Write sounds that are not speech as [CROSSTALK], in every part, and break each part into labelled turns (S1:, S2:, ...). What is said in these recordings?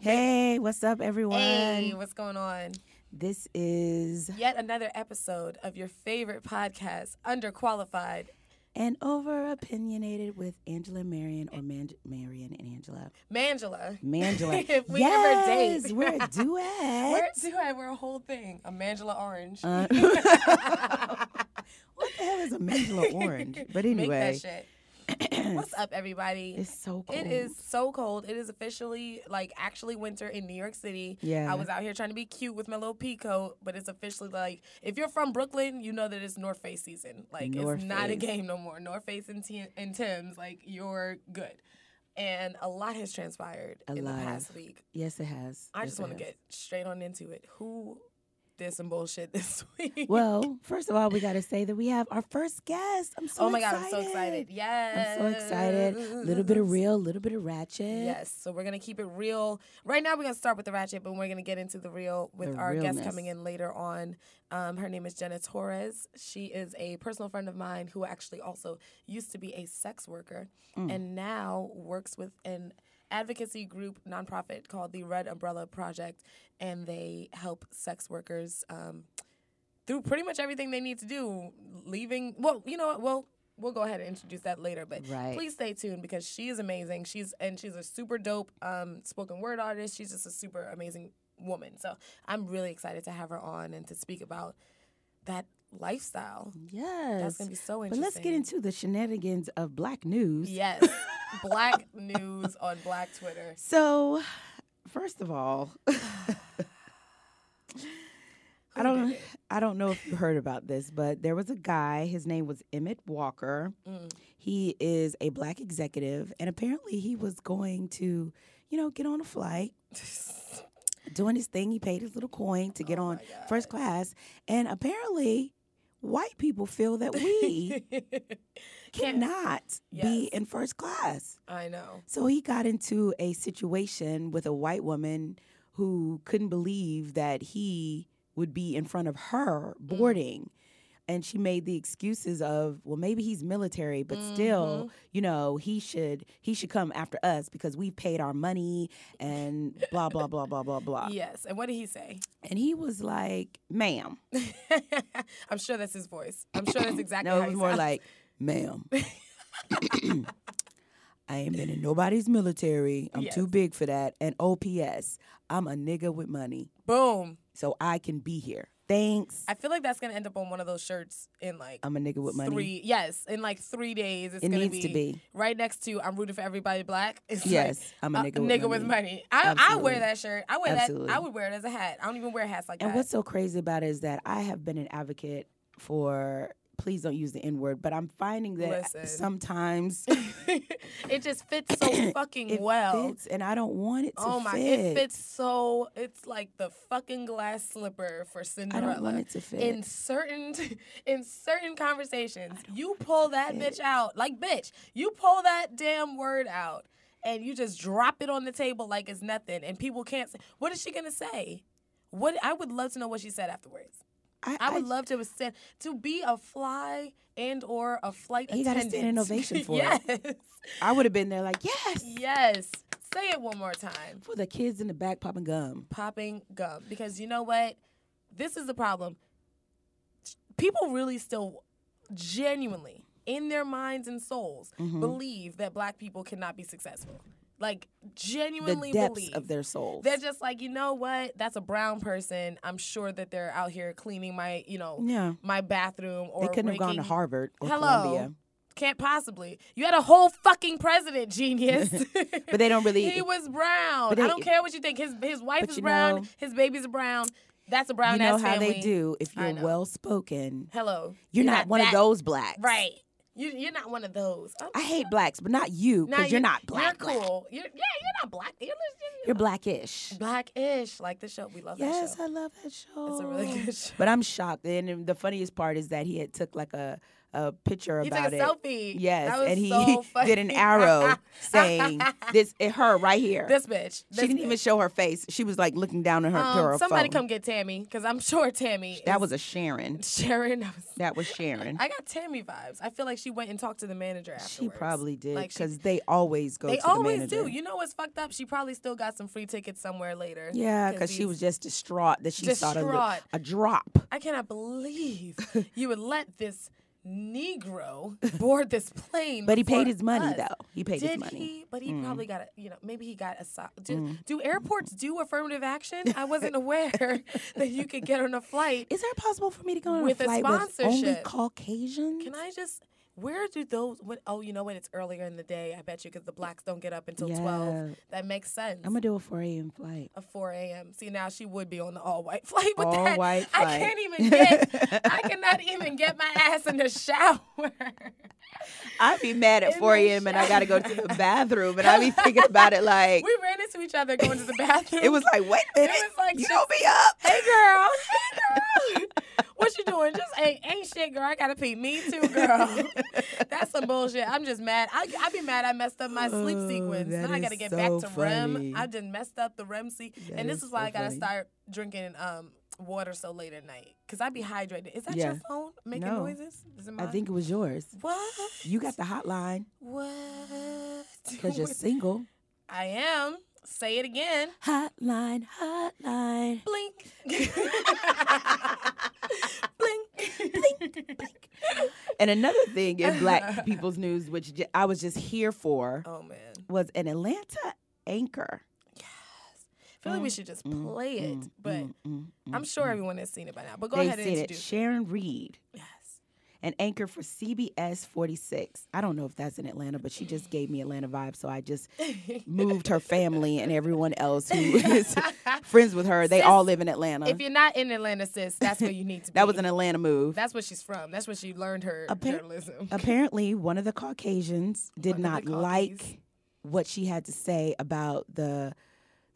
S1: Hey, what's up, everyone?
S2: hey, what's going on?
S1: This is
S2: Yet another episode of your favorite podcast, Underqualified.
S1: and over opinionated with Angela Marion or Man- Marion and Angela.
S2: Mangela.
S1: Mangela. [LAUGHS]
S2: if we
S1: yes,
S2: ever date.
S1: we're a duet. [LAUGHS]
S2: We're, do I? We're a whole thing. A Mangela Orange.
S1: Uh, [LAUGHS] what the hell is a Mangela [LAUGHS] orange? But
S2: Make
S1: anyway,
S2: that shit. [CLEARS THROAT] What's up, everybody?
S1: it's so cool.
S2: It is so cold. It is officially like actually winter in New York City.
S1: Yeah.
S2: I was out here trying to be cute with my little pea coat, but it's officially like if you're from Brooklyn, you know that it's North Face season. Like
S1: North
S2: it's not a game no more. North Face and, T- and Tim's, like you're good. And a lot has transpired
S1: A
S2: in
S1: lot.
S2: the past week.
S1: Yes, it has.
S2: I
S1: Yes,
S2: just want to get straight on into it. Who did some bullshit [LAUGHS] this week?
S1: Well, first of all, we got to say that we have our first guest. I'm so excited.
S2: oh my
S1: excited.
S2: god, I'm so excited. Yes.
S1: I'm so excited. A little bit of real, a little bit of ratchet.
S2: Yes, so we're gonna keep it real. Right now, we're gonna start with the ratchet, but we're gonna get into the real with
S1: The
S2: our guest coming in later on. Um, her name is Jenna Torres. She is a personal friend of mine who actually also used to be a sex worker
S1: Mm.
S2: and now works with an advocacy group nonprofit called the Red Umbrella Project, and they help sex workers um, through pretty much everything they need to do. Leaving, well, you know what? Well, we'll go ahead and introduce that later. But
S1: Right.
S2: please stay tuned because she is amazing. She's and she's a super dope um, spoken word artist. She's just a super amazing woman. So I'm really excited to have her on and to speak about that lifestyle.
S1: Yes.
S2: That's gonna be so interesting.
S1: But let's get into the shenanigans of black news.
S2: yes, [LAUGHS] black news on Black Twitter.
S1: So, first of all, [SIGHS] I don't? I don't know if you heard about this, but there was a guy, his name was Emmett Walker.
S2: Mm.
S1: He is a black executive and apparently he was going to, you know, get on a flight, [LAUGHS] doing his thing. He paid his little coin to get
S2: Oh
S1: on first class and apparently white people feel that we [LAUGHS] cannot be in first class.
S2: I know.
S1: So he got into a situation with a white woman who couldn't believe that he would be in front of her
S2: Mm.
S1: And she made the excuses of, well, maybe he's military, but
S2: Mm-hmm.
S1: still, you know, he should he should come after us because we paid our money and blah blah blah blah blah blah.
S2: Yes. And what did he say?
S1: And he was like, "Ma'am." [LAUGHS]
S2: I'm sure that's his voice. I'm sure that's exactly
S1: No,
S2: how
S1: it was
S2: he
S1: more
S2: sounds.
S1: like, "Ma'am." [LAUGHS] [CLEARS THROAT] I ain't been in nobody's military. I'm too big for that. And OPS, I'm a nigga with money,
S2: boom.
S1: so I can be here. Thanks.
S2: I feel like that's gonna end up on one of those shirts in like
S1: I'm a nigga with money.
S2: three. Yes, in like three days. It's
S1: It
S2: gonna
S1: needs to
S2: be,
S1: be.
S2: right next to "I'm rooting for everybody black." It's like,
S1: Yes, I'm a
S2: uh,
S1: nigga, with, money.
S2: money. I, I wear that shirt. I wear
S1: Absolutely.
S2: that. I would wear it as a hat. I don't even wear hats like
S1: And
S2: that.
S1: And what's so crazy about it is that I have been an advocate for. Please don't use the N word, but I'm finding that
S2: Listen.
S1: sometimes [LAUGHS]
S2: it just fits so [COUGHS] fucking
S1: it
S2: well.
S1: fits, and I don't want it to
S2: Oh my!
S1: fit.
S2: It fits so. It's like the fucking glass slipper for Cinderella.
S1: I don't want it to fit.
S2: in certain [LAUGHS] in certain conversations, you pull that bitch out like bitch. You pull that damn word out and you just drop it on the table like it's nothing, and people can't say. What is she gonna say? What I would love to know what she said afterwards. I would love to stand to be a fly and or a flight
S1: You gotta stand in [LAUGHS] ovation for
S2: yes.
S1: it. I would have been there like yes
S2: Yes. Say it one more time.
S1: for the kids in the back popping gum.
S2: popping gum because you know what this is the problem people really still genuinely in their minds and souls
S1: Mm-hmm.
S2: believe that black people cannot be successful like
S1: The
S2: genuinely
S1: depths
S2: believe
S1: of their souls.
S2: they're just like you know what that's a brown person i'm sure that they're out here cleaning my you know
S1: yeah,
S2: my bathroom or
S1: they couldn't have gone to Harvard or
S2: Hello.
S1: Columbia,
S2: can't possibly you had a whole fucking president genius [LAUGHS]
S1: but they don't really. [LAUGHS]
S2: He was brown.
S1: But
S2: I don't care what you think. His his wife is brown.
S1: know-
S2: his babies are brown. That's a brown
S1: you know
S2: ass
S1: how
S2: family.
S1: they do. If you're well spoken,
S2: Hello.
S1: you're, not, one
S2: that-
S1: of those blacks.
S2: Right. You you're not one of those. Oh,
S1: I hate blacks, but not you because you're not black.
S2: You're
S1: black.
S2: cool. You're, yeah, you're not black. You're, you're,
S1: You're blackish.
S2: blackish. Like the show. We love
S1: Yes,
S2: that show.
S1: Yes, I love that show.
S2: It's a really good [LAUGHS] show.
S1: But I'm shocked. And the funniest part is that he had took like a, a picture
S2: He took
S1: about
S2: a
S1: it.
S2: selfie.
S1: Yes, and he
S2: so [LAUGHS]
S1: did an arrow [LAUGHS] saying this it, her right here.
S2: This bitch.
S1: she didn't even show her face. She was like looking down at her,
S2: Um,
S1: her
S2: somebody
S1: phone.
S2: come get Tammy because I'm [LAUGHS] sure Tammy.
S1: that was a Sharon.
S2: Sharon. That was,
S1: That was Sharon.
S2: I got Tammy vibes. I feel like she went and talked to the manager afterwards.
S1: she probably did
S2: Like,
S1: because they always go
S2: They
S1: to the
S2: always
S1: manager.
S2: do. You know what's fucked up? She probably still got some free tickets somewhere later.
S1: yeah, because she was just distraught that she saw the,
S2: Distraught.
S1: a drop.
S2: I cannot believe you would let this Negro [LAUGHS] board this plane.
S1: But he paid his money
S2: us.
S1: though. He paid
S2: Did
S1: his money. Mm.
S2: he? But he probably got a, you know, maybe he got a. so- Do, do airports do affirmative action? I wasn't [LAUGHS] aware [LAUGHS] that you could get on a flight.
S1: Is it possible for me to go on
S2: With
S1: a
S2: a
S1: flight with only
S2: sponsorship.
S1: Caucasians?
S2: Can I just? Where do those? What? Oh, you know what? It's earlier in the day. I bet you because the blacks don't get up until
S1: Yeah.
S2: twelve. That makes sense.
S1: I'm gonna do a 4 a.m. flight.
S2: a 4 a.m. See, now she would be on the all white [LAUGHS] flight with
S1: All
S2: that.
S1: white
S2: I
S1: flight.
S2: can't even get, [LAUGHS] I cannot even get my ass in the shower.
S1: I'd be mad at
S2: In
S1: 4 a.m. and I gotta go to the bathroom, and I'd be thinking about it like
S2: we ran into each other going to the bathroom. [LAUGHS]
S1: it was like, wait a minute, It
S2: was like
S1: you don't be up.
S2: hey girl, hey girl, what you doing? Just ain't, ain't shit, girl. I gotta pee. Me too, girl. [LAUGHS] That's some bullshit. I'm just mad. I I be mad. I messed up my sleep
S1: Oh,
S2: sequence. Now I gotta get
S1: so
S2: back to
S1: funny.
S2: REM. I just messed up the REM sleep, and this
S1: is
S2: is why
S1: so
S2: I gotta
S1: funny.
S2: start drinking um water so late at night because I be hydrated. Is that
S1: Yeah.
S2: your phone making
S1: No.
S2: noises? Is it
S1: I think it was yours.
S2: What?
S1: You got the hotline
S2: What? [LAUGHS]
S1: because you're single.
S2: I am. Say it again.
S1: Hotline, hotline.
S2: Blink. Blink. [LAUGHS] blink, blink.
S1: And another thing in Black people's news, which j- I was just here for,
S2: Oh man.
S1: was an Atlanta anchor.
S2: Yes, I feel like we should just play it,
S1: Mm,
S2: but
S1: mm, mm,
S2: I'm
S1: mm,
S2: sure
S1: mm.
S2: everyone has seen it by now. But go
S1: They
S2: ahead and
S1: said it. Sharon Reed,
S2: Yes.
S1: An anchor for CBS 46. I don't know if that's in Atlanta, but she just gave me Atlanta vibes, so I just moved her family and everyone else who [LAUGHS] is friends with her. They
S2: Sis,
S1: all live in Atlanta.
S2: If you're not in Atlanta, sis, that's where you need to [LAUGHS] be.
S1: that was an Atlanta move.
S2: That's where she's from. That's where she learned her
S1: Appar-
S2: journalism. [LAUGHS]
S1: Apparently, one of the Caucasians did
S2: One
S1: not like what she had to say about the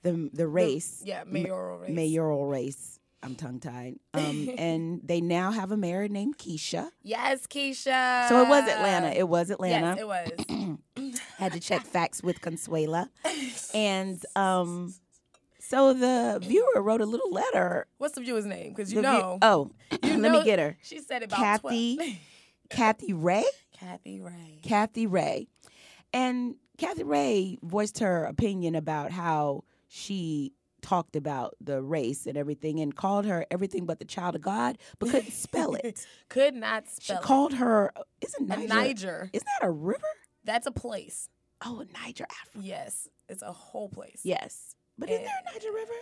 S1: the the race,
S2: yeah, mayoral race.
S1: mayoral race. I'm tongue tied. [LAUGHS] Um, and they now have a mayor named Keisha.
S2: Yes, Keisha.
S1: So it was Atlanta. It was Atlanta.
S2: Yes, it was. [CLEARS THROAT]
S1: Had to check facts with Consuela. [LAUGHS] And um, so the viewer wrote a little letter.
S2: What's the viewer's name? Because you
S1: The view-
S2: know.
S1: oh,
S2: you [CLEARS THROAT]
S1: let
S2: know-
S1: me get her.
S2: She said about
S1: Kathy
S2: 12. [LAUGHS]
S1: Kathy Ray.
S2: Kathy Ray.
S1: Kathy Ray. And Kathy Ray voiced her opinion about how she talked about the race and everything and called her everything but the child of God, but couldn't spell it. [LAUGHS]
S2: Could not
S1: She
S2: spell it.
S1: called her, isn't Niger?
S2: Niger.
S1: Isn't that a river?
S2: That's a place.
S1: Oh, Niger, Africa.
S2: Yes, it's a whole place.
S1: Yes. But isn't there a Niger River?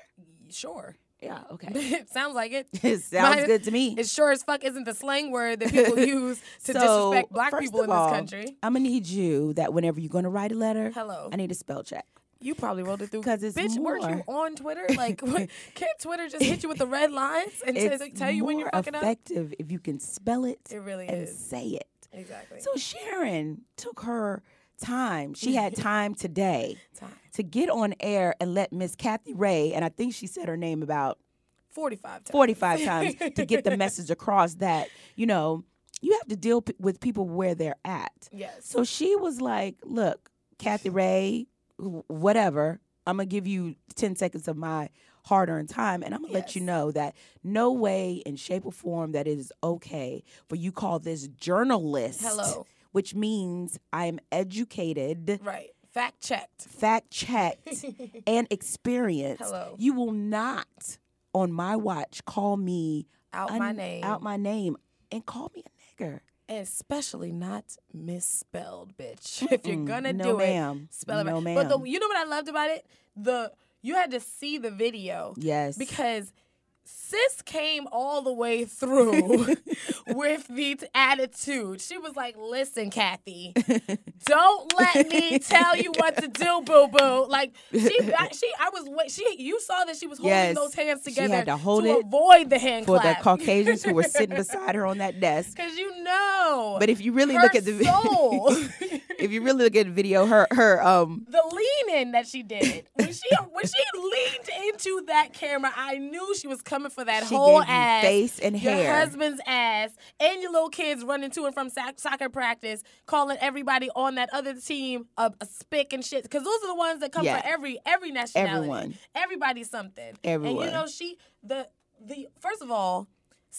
S2: Sure.
S1: Yeah, okay. [LAUGHS]
S2: Sounds like it. [LAUGHS]
S1: it sounds
S2: Mine-
S1: good to me.
S2: It sure as fuck isn't the slang word that people use to
S1: So,
S2: disrespect black people in
S1: all,
S2: this country.
S1: I'm gonna need you that whenever you're gonna write a letter,
S2: Hello.
S1: I need a spell check.
S2: You probably wrote it through
S1: because it's
S2: Bitch, weren't you on Twitter? Like, [LAUGHS] can't Twitter just hit you with the red lines and
S1: It's
S2: t- tell you when you're
S1: more
S2: fucking up?
S1: effective if you can spell it,
S2: It really
S1: and
S2: is.
S1: say it.
S2: Exactly.
S1: So Sharon took her time. She had [LAUGHS] time today
S2: Time.
S1: to get on air and let Miss Kathy Ray, and I think she said her name about
S2: 45 times.
S1: 45 times [LAUGHS] to get the message across that, you know, you have to deal p- with people where they're at.
S2: Yes.
S1: So she was like, look, Kathy Ray, whatever, I'm to give you 10 seconds of my hard earned time. And I'm going to let you know that no way in shape or form that it is okay for you call this journalist.
S2: Hello.
S1: Which means I'm educated,
S2: Right. Fact checked.
S1: fact checked, [LAUGHS] and experienced.
S2: Hello.
S1: You will not, on my watch, call me
S2: Out my name.
S1: out my name and call me a nigger.
S2: And especially not misspelled, bitch. [LAUGHS] If you're gonna
S1: No,
S2: do
S1: ma'am.
S2: it, spell it
S1: No,
S2: right. But the, you know what I loved about it? The you had to see the video
S1: Yes.
S2: because sis came all the way through [LAUGHS] with the attitude. She was like, "Listen, Kathy, [LAUGHS] don't let me tell you what to do, boo boo." Like she, [LAUGHS] I, she, I was wait. She, you saw that she was holding
S1: Yes.
S2: those hands
S1: She
S2: together
S1: had to hold it
S2: avoid the hand
S1: for the. Caucasians who were sitting beside her on that desk.
S2: Because you know.
S1: But if you really look at the
S2: soul.
S1: if you really look at the video, her her um
S2: the lean in that she did when she when she leaned into that camera, I knew she was coming for that
S1: She
S2: whole ass,
S1: face and
S2: your
S1: hair.
S2: husband's ass, and your little kids running to and from sac- soccer practice, calling everybody on that other team a, a spick and shit. Because those are the ones that come
S1: Yeah.
S2: for every every nationality.
S1: Everyone.
S2: everybody's something. And
S1: Everyone.
S2: you know she the the first of all,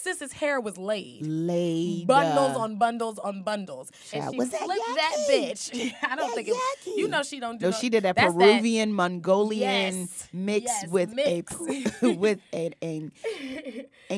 S2: sis's hair was laid
S1: laid
S2: bundles on bundles on bundles. And she
S1: was that
S2: flipped that bitch. [LAUGHS] I don't
S1: That
S2: think it
S1: yucky.
S2: You know she don't do
S1: No,
S2: no-
S1: she did that
S2: that's
S1: Peruvian Mongolian
S2: Yes,
S1: mix
S2: yes,
S1: with
S2: mix. [LAUGHS] [LAUGHS]
S1: a with an an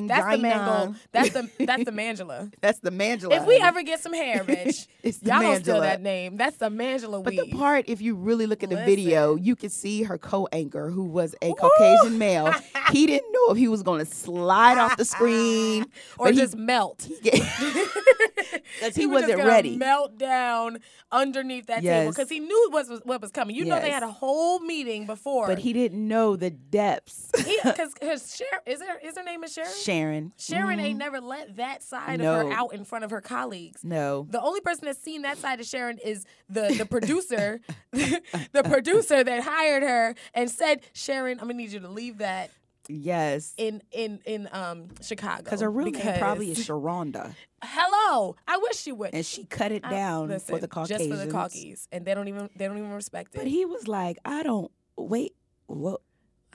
S2: That's the mango. That's the that's the Mangela.
S1: That's the Mangela.
S2: If we ever get some hair, bitch,
S1: It's the
S2: y'all gonna steal that name. That's the Mangela
S1: But the part, if you really look at the
S2: Listen.
S1: video, you can see her co-anchor, who was a Caucasian male. He didn't know if he was going to slide off the screen [LAUGHS]
S2: or
S1: but he-
S2: just melt. [LAUGHS]
S1: because he,
S2: just
S1: wasn't ready.
S2: Melt down underneath that table because he knew what was what was coming. You know they had a whole meeting before.
S1: But he didn't know the depths.
S2: because Sharon is her is her name is Sharon.
S1: Sharon.
S2: Sharon ain't mm-hmm. never let that side of her out in front of her colleagues.
S1: No.
S2: The only person that's seen that side of Sharon is the the [LAUGHS] producer, the producer that hired her and said, "Sharon, I'm gonna need you to leave that
S1: Yes.
S2: in in in um Chicago."
S1: Because her real name probably is Sharonda.
S2: Hello, I wish she would.
S1: And she cut it
S2: I-
S1: down for the Caucasians.
S2: just for the Caucasies, and they don't even they don't even respect it.
S1: But he was like, I don't wait. What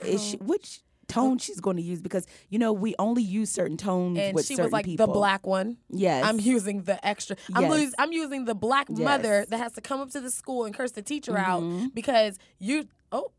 S1: is she? Which tone she's going to use? Because you know we only use certain tones
S2: and
S1: with
S2: she
S1: certain
S2: was like
S1: people.
S2: the black one.
S1: Yes,
S2: I'm using the extra. I'm,
S1: Yes.
S2: I'm using the black mother that has to come up to the school and curse the teacher out
S1: Mhm.
S2: because you. Oh,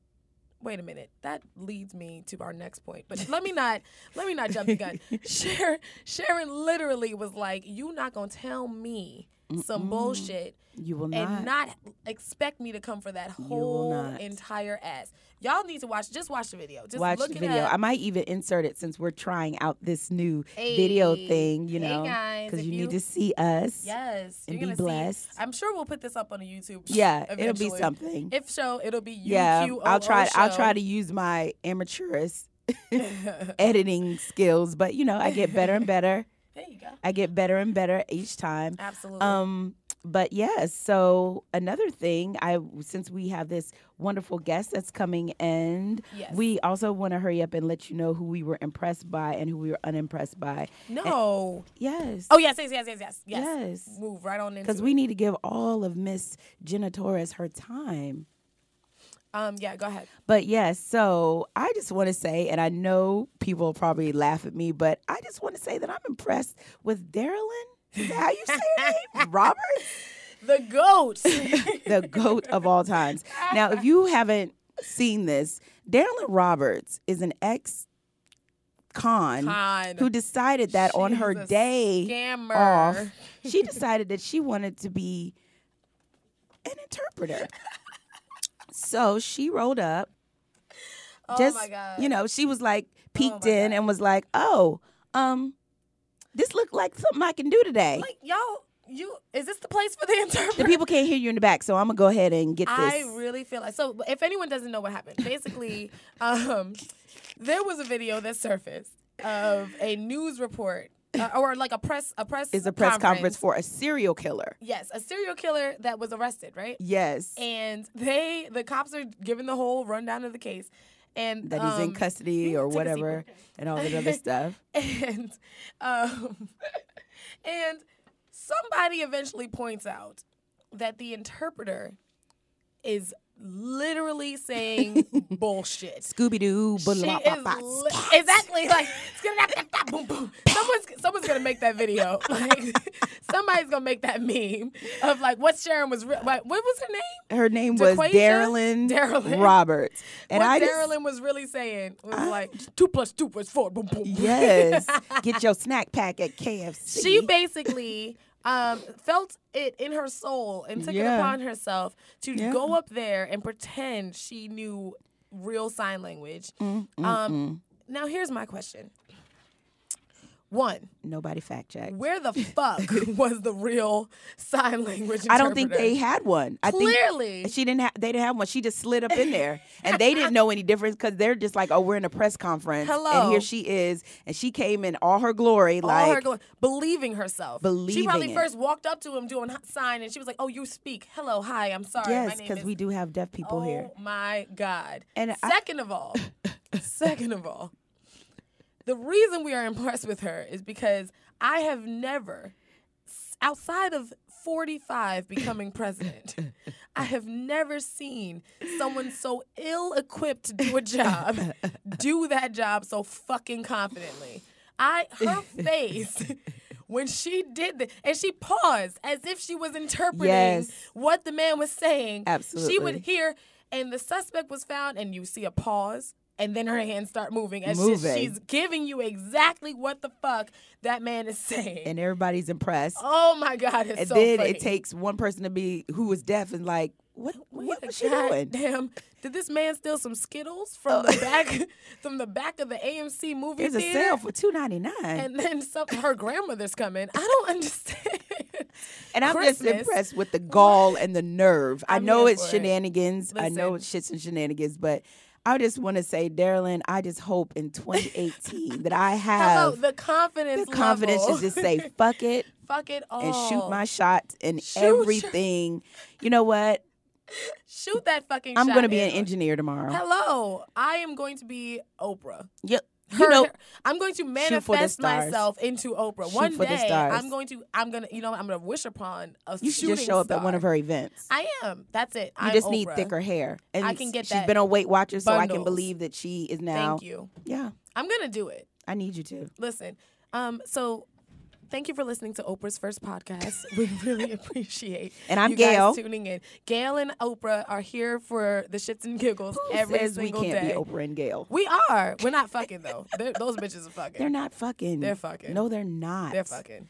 S2: wait a minute. That leads me to our next point. But let me not. [LAUGHS] let me not jump the gun. [LAUGHS] Sharon, Sharon literally was like, "You not gonna tell me some bullshit."
S1: You will not.
S2: And not expect me to come for that whole entire ass. Y'all need to watch. Just watch the video. Just
S1: watch
S2: look
S1: the
S2: it
S1: video. I might even insert it since we're trying out this new video thing. You
S2: Hey,
S1: know,
S2: guys,
S1: because you,
S2: you-
S1: need to see us.
S2: Yes,
S1: and
S2: you're
S1: be
S2: gonna see-
S1: blessed.
S2: I'm sure we'll put this up on a YouTube.
S1: Yeah, it'll be something.
S2: If so, it'll be
S1: yeah, I'll try. I'll try to use my amateurist [LAUGHS] [LAUGHS] editing skills, but you know, I get better and [LAUGHS] better.
S2: There you go.
S1: I get better and better each time.
S2: Absolutely.
S1: Um, but yes, so another thing, I since we have this wonderful guest that's coming and
S2: Yes.
S1: we also want to hurry up and let you know who we were impressed by and who we were unimpressed by.
S2: no.
S1: Yes.
S2: Oh yes, yes, yes, yes, yes, yes.
S1: Yes.
S2: Move right on into
S1: Because we need to give all of Miss Jenna Torres her time.
S2: Um. Yeah. Go ahead.
S1: But yes, so I just want to say, and I know people probably laugh at me, but I just want to say that I'm impressed with Daryl. Is that how you say her name? [LAUGHS] Robert?
S2: The goat. [LAUGHS]
S1: the goat of all times. Now, if you haven't seen this, Daryl Roberts is an ex con
S2: Con.
S1: who decided that on her day
S2: Scammer.
S1: off, she [LAUGHS] decided that she wanted to be an interpreter. So she rolled up.
S2: Oh
S1: Just
S2: my god.
S1: you know, she was like peeked
S2: my
S1: in
S2: God.
S1: and was like, "Oh, um, this looked like something I can do today."
S2: like y'all. You is this the place for the [LAUGHS] interpreter?
S1: the people can't hear you in the back, so I'm gonna go ahead and get this.
S2: I really feel like so. If anyone doesn't know what happened, basically, [LAUGHS] um, there was a video that surfaced of a news report uh, [LAUGHS] or like a press a press
S1: is a press conference for a serial killer.
S2: yes a serial killer that was arrested right
S1: Yes.
S2: and they the cops are giving the whole rundown of the case and
S1: that he's in
S2: um,
S1: custody [LAUGHS] or whatever and all that other [LAUGHS] stuff.
S2: and um, and somebody eventually points out that the interpreter is literally saying [LAUGHS] bullshit.
S1: Scooby Doo,
S2: li- exactly like boom boom. Someone's someone's gonna make that video. [LAUGHS] Like somebody's gonna make that meme of like what Sharon was. Re- what, what was her name?
S1: her name was
S2: DeQuasia?
S1: Darylyn
S2: Darylyn.
S1: Roberts, and
S2: what
S1: I just
S2: was really saying was like two plus two was four. Boom boom.
S1: yes, [LAUGHS] get your snack pack at KFC.
S2: she basically um, felt it in her soul and took it upon herself to
S1: Yeah.
S2: go up there and pretend she knew real sign language.
S1: Mm, mm,
S2: Um,
S1: mm.
S2: Now, here's my question: One,
S1: Nobody fact checked.
S2: where the [LAUGHS] fuck was the real sign language? Interpreter?
S1: I don't think they had one. I
S2: Clearly.
S1: think she didn't have. They didn't have one. She just slid up in there, [LAUGHS] and they didn't know any difference because they're just like, "Oh, we're in a press conference,
S2: Hello.
S1: and here she is, and she came in all her glory,
S2: all
S1: like
S2: her believing herself. she probably
S1: it.
S2: first walked up to him doing sign, and she was like, "Oh, you speak. Hello, hi. I'm sorry.
S1: yes, because
S2: is."
S1: we do have deaf people
S2: oh
S1: here.
S2: my god!
S1: And I-
S2: second of all, [LAUGHS] second of all, the reason we are impressed with her is because I have never, outside of 45 becoming president, I have never seen someone so ill equipped to do a job do that job so fucking confidently. I her face when she did that and she paused as if she was interpreting
S1: Yes.
S2: what the man was saying.
S1: Absolutely, She
S2: would hear and the suspect was found and you see a pause and then her hands start moving as she- she's giving you exactly what the fuck that man is saying.
S1: And everybody's impressed.
S2: oh my god, it's
S1: and
S2: so
S1: then
S2: funny.
S1: it takes one person to be who is deaf and like, what? What was she
S2: God
S1: doing?
S2: Damn! Did this man steal some Skittles from oh. the back [LAUGHS] from the back of the AMC movie
S1: There's a
S2: theater?
S1: sale for two ninety nine,
S2: and then some her grandmother's coming. I don't [LAUGHS] understand.
S1: and I'm
S2: Christmas.
S1: just impressed with the gall and the nerve. i
S2: I'm
S1: know it's
S2: for it.
S1: shenanigans. I know it's shits and shenanigans, but I just want to say, Darilyn, I just hope in 2018 that I [LAUGHS] have
S2: the confidence.
S1: the confidence
S2: level.
S1: to just say [LAUGHS] fuck it
S2: fuck it all
S1: and shoot my shots and
S2: Shoot your-
S1: everything. You know what?
S2: shoot that fucking.
S1: I'm
S2: shot,
S1: going to be an engineer tomorrow.
S2: Hello, I am going to be Oprah.
S1: Yep.
S2: Her-
S1: You know,
S2: her- I'm going to manifest myself into Oprah.
S1: Shoot
S2: One day. I'm going to. I'm gonna. You know, I'm gonna wish upon a
S1: you should just show up at one of her events.
S2: I am. That's it.
S1: You
S2: I'm
S1: just need
S2: Oprah.
S1: thicker hair. And
S2: I can get
S1: she's
S2: that
S1: been on Weight Watchers, so I can believe that she is now.
S2: Thank you.
S1: Yeah,
S2: I'm gonna do it.
S1: I need you to.
S2: Listen. Um. So. Thank you for listening to Oprah's first podcast. We [LAUGHS] really appreciate
S1: And I'm
S2: you guys
S1: Gail.
S2: tuning in. Gail and Oprah are here for the shits and giggles
S1: Who
S2: every
S1: says we
S2: single
S1: can't
S2: day.
S1: be Oprah and Gail?
S2: We are. We're not fucking though. They're, those bitches are fucking.
S1: They're not fucking.
S2: They're fucking.
S1: No, they're not.
S2: They're fucking.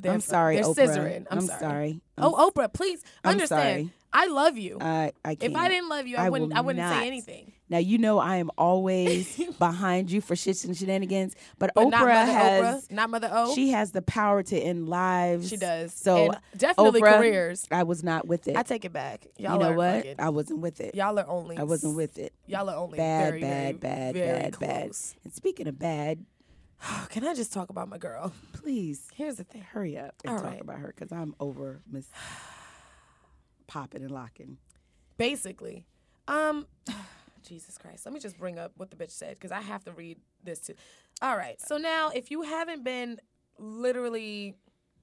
S2: They're
S1: I'm
S2: fuck-
S1: sorry,
S2: They're
S1: Oprah.
S2: scissoring. I'm, sorry.
S1: sorry. Oh, I'm
S2: Oh, Oprah, please
S1: I'm
S2: understand.
S1: sorry.
S2: I love you.
S1: I, I can't.
S2: if I didn't love you, I,
S1: I
S2: wouldn't. I wouldn't
S1: not.
S2: say anything.
S1: Now you know I am always [LAUGHS] behind you for shits and shenanigans, but,
S2: But
S1: Oprah
S2: not
S1: has
S2: Oprah, not Mother O.
S1: she has the power to end lives.
S2: She does.
S1: So
S2: And definitely
S1: Oprah,
S2: careers.
S1: I was not with it.
S2: I take it back. Y'all
S1: you know
S2: are
S1: what?
S2: fucking-
S1: I wasn't with it.
S2: y'all are only.
S1: I wasn't with it.
S2: Y'all are only
S1: Bad,
S2: very,
S1: bad,
S2: very,
S1: bad,
S2: very
S1: bad, bad. And speaking of bad, [SIGHS]
S2: Can I just talk about my girl?
S1: please
S2: Here's the thing.
S1: hurry up and
S2: All
S1: talk
S2: right.
S1: about her because I'm over Miss [SIGHS] popping and locking.
S2: basically um jesus christ let me just bring up what the bitch said because i have to read this too all right so now if you haven't been literally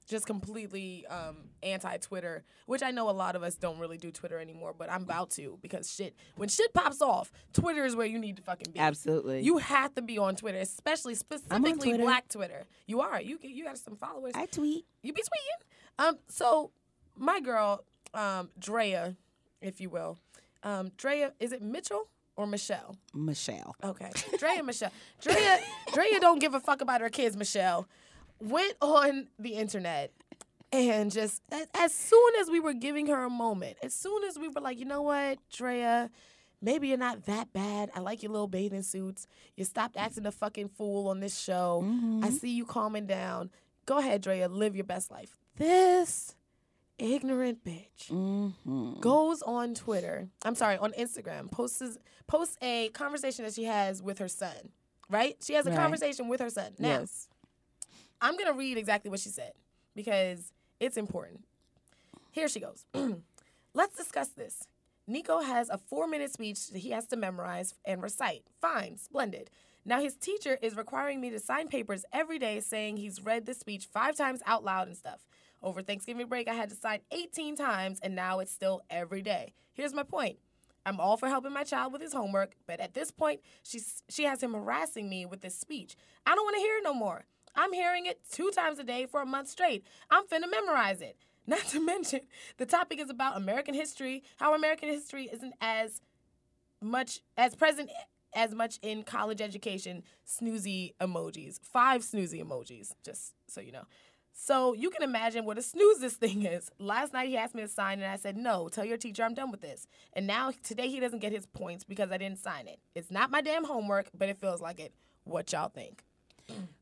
S2: just completely um, anti-twitter which i know a lot of us don't really do twitter anymore but i'm about to because shit when shit pops off twitter is where you need to fucking be
S1: Absolutely.
S2: you have to be on twitter especially specifically
S1: Twitter.
S2: black twitter you are you you got some followers
S1: I tweet.
S2: you be tweeting. Um, so my girl, um, Draya, if you will, um, Draya, is it Mitchell or Michele?
S1: Michele.
S2: Okay, [LAUGHS] Draya and Michele. Draya, Draya don't give a fuck about her kids. Michele went on the internet and just as, as soon as we were giving her a moment, as soon as we were like, you know what, Draya. Maybe you're not that bad. I like your little bathing suits. You stopped acting a fucking fool on this show. I see you calming down. Go ahead, Draya. Live your best life. This ignorant bitch
S1: Mm-hmm.
S2: goes on Twitter. I'm sorry, on Instagram. Posts posts a conversation that she has with her son. Right? She has a
S1: Right.
S2: conversation with her son. Now,
S1: yes.
S2: I'm gonna read exactly what she said because it's important. Here she goes. [CLEARS THROAT] Let's discuss this. Kniko has a four minute speech that he has to memorize and recite. Fine, splendid. Now his teacher is requiring me to sign papers every day saying he's read the speech five times out loud and stuff. Over Thanksgiving break, I had to sign 18 times, and now it's still every day. Here's my point. I'm all for helping my child with his homework, but at this point, she's, she has him harassing me with this speech. I don't want to hear it no more. I'm hearing it two times a day for a month straight. I'm finna memorize it. [LAUGHS] Not to mention, the topic is about American history, how American history isn't as much as present as much in college education. Snoozy emojis. Five snoozy emojis, just so you know. So you can imagine what a snooze this thing is. Last night he asked me to sign and I said, no, tell your teacher I'm done with this. And now today he doesn't get his points because I didn't sign it. It's not my damn homework, but it feels like it. What y'all think?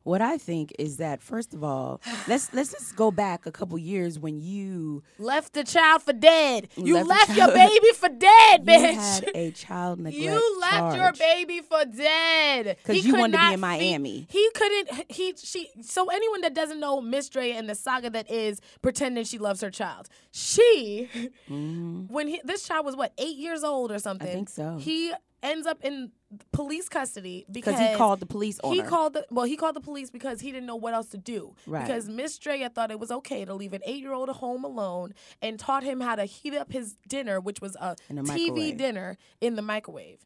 S1: What I think is that first of all, let's let's just go back a couple years when you
S2: Left the child for dead. You
S1: Left
S2: left, your baby for dead, [LAUGHS] bitch.
S1: you had a child neglect
S2: You left your baby for dead
S1: 'Cause
S2: He
S1: you wanted to be in Miami.
S2: Feed, he couldn't. He she. So anyone that doesn't know Miss Dre and the saga that is pretending she loves her child, she when he this child was what eight years old or something.
S1: Mm-hmm. think so.
S2: He ends up in police custody because
S1: he called the police on
S2: he
S1: her.
S2: called the well, he called the police because he didn't know what else to do.
S1: Right.
S2: Because Miss Draya thought it was okay to leave an eight year old home alone and taught him how to heat up his dinner, which was a TV
S1: microwave.
S2: dinner in the microwave.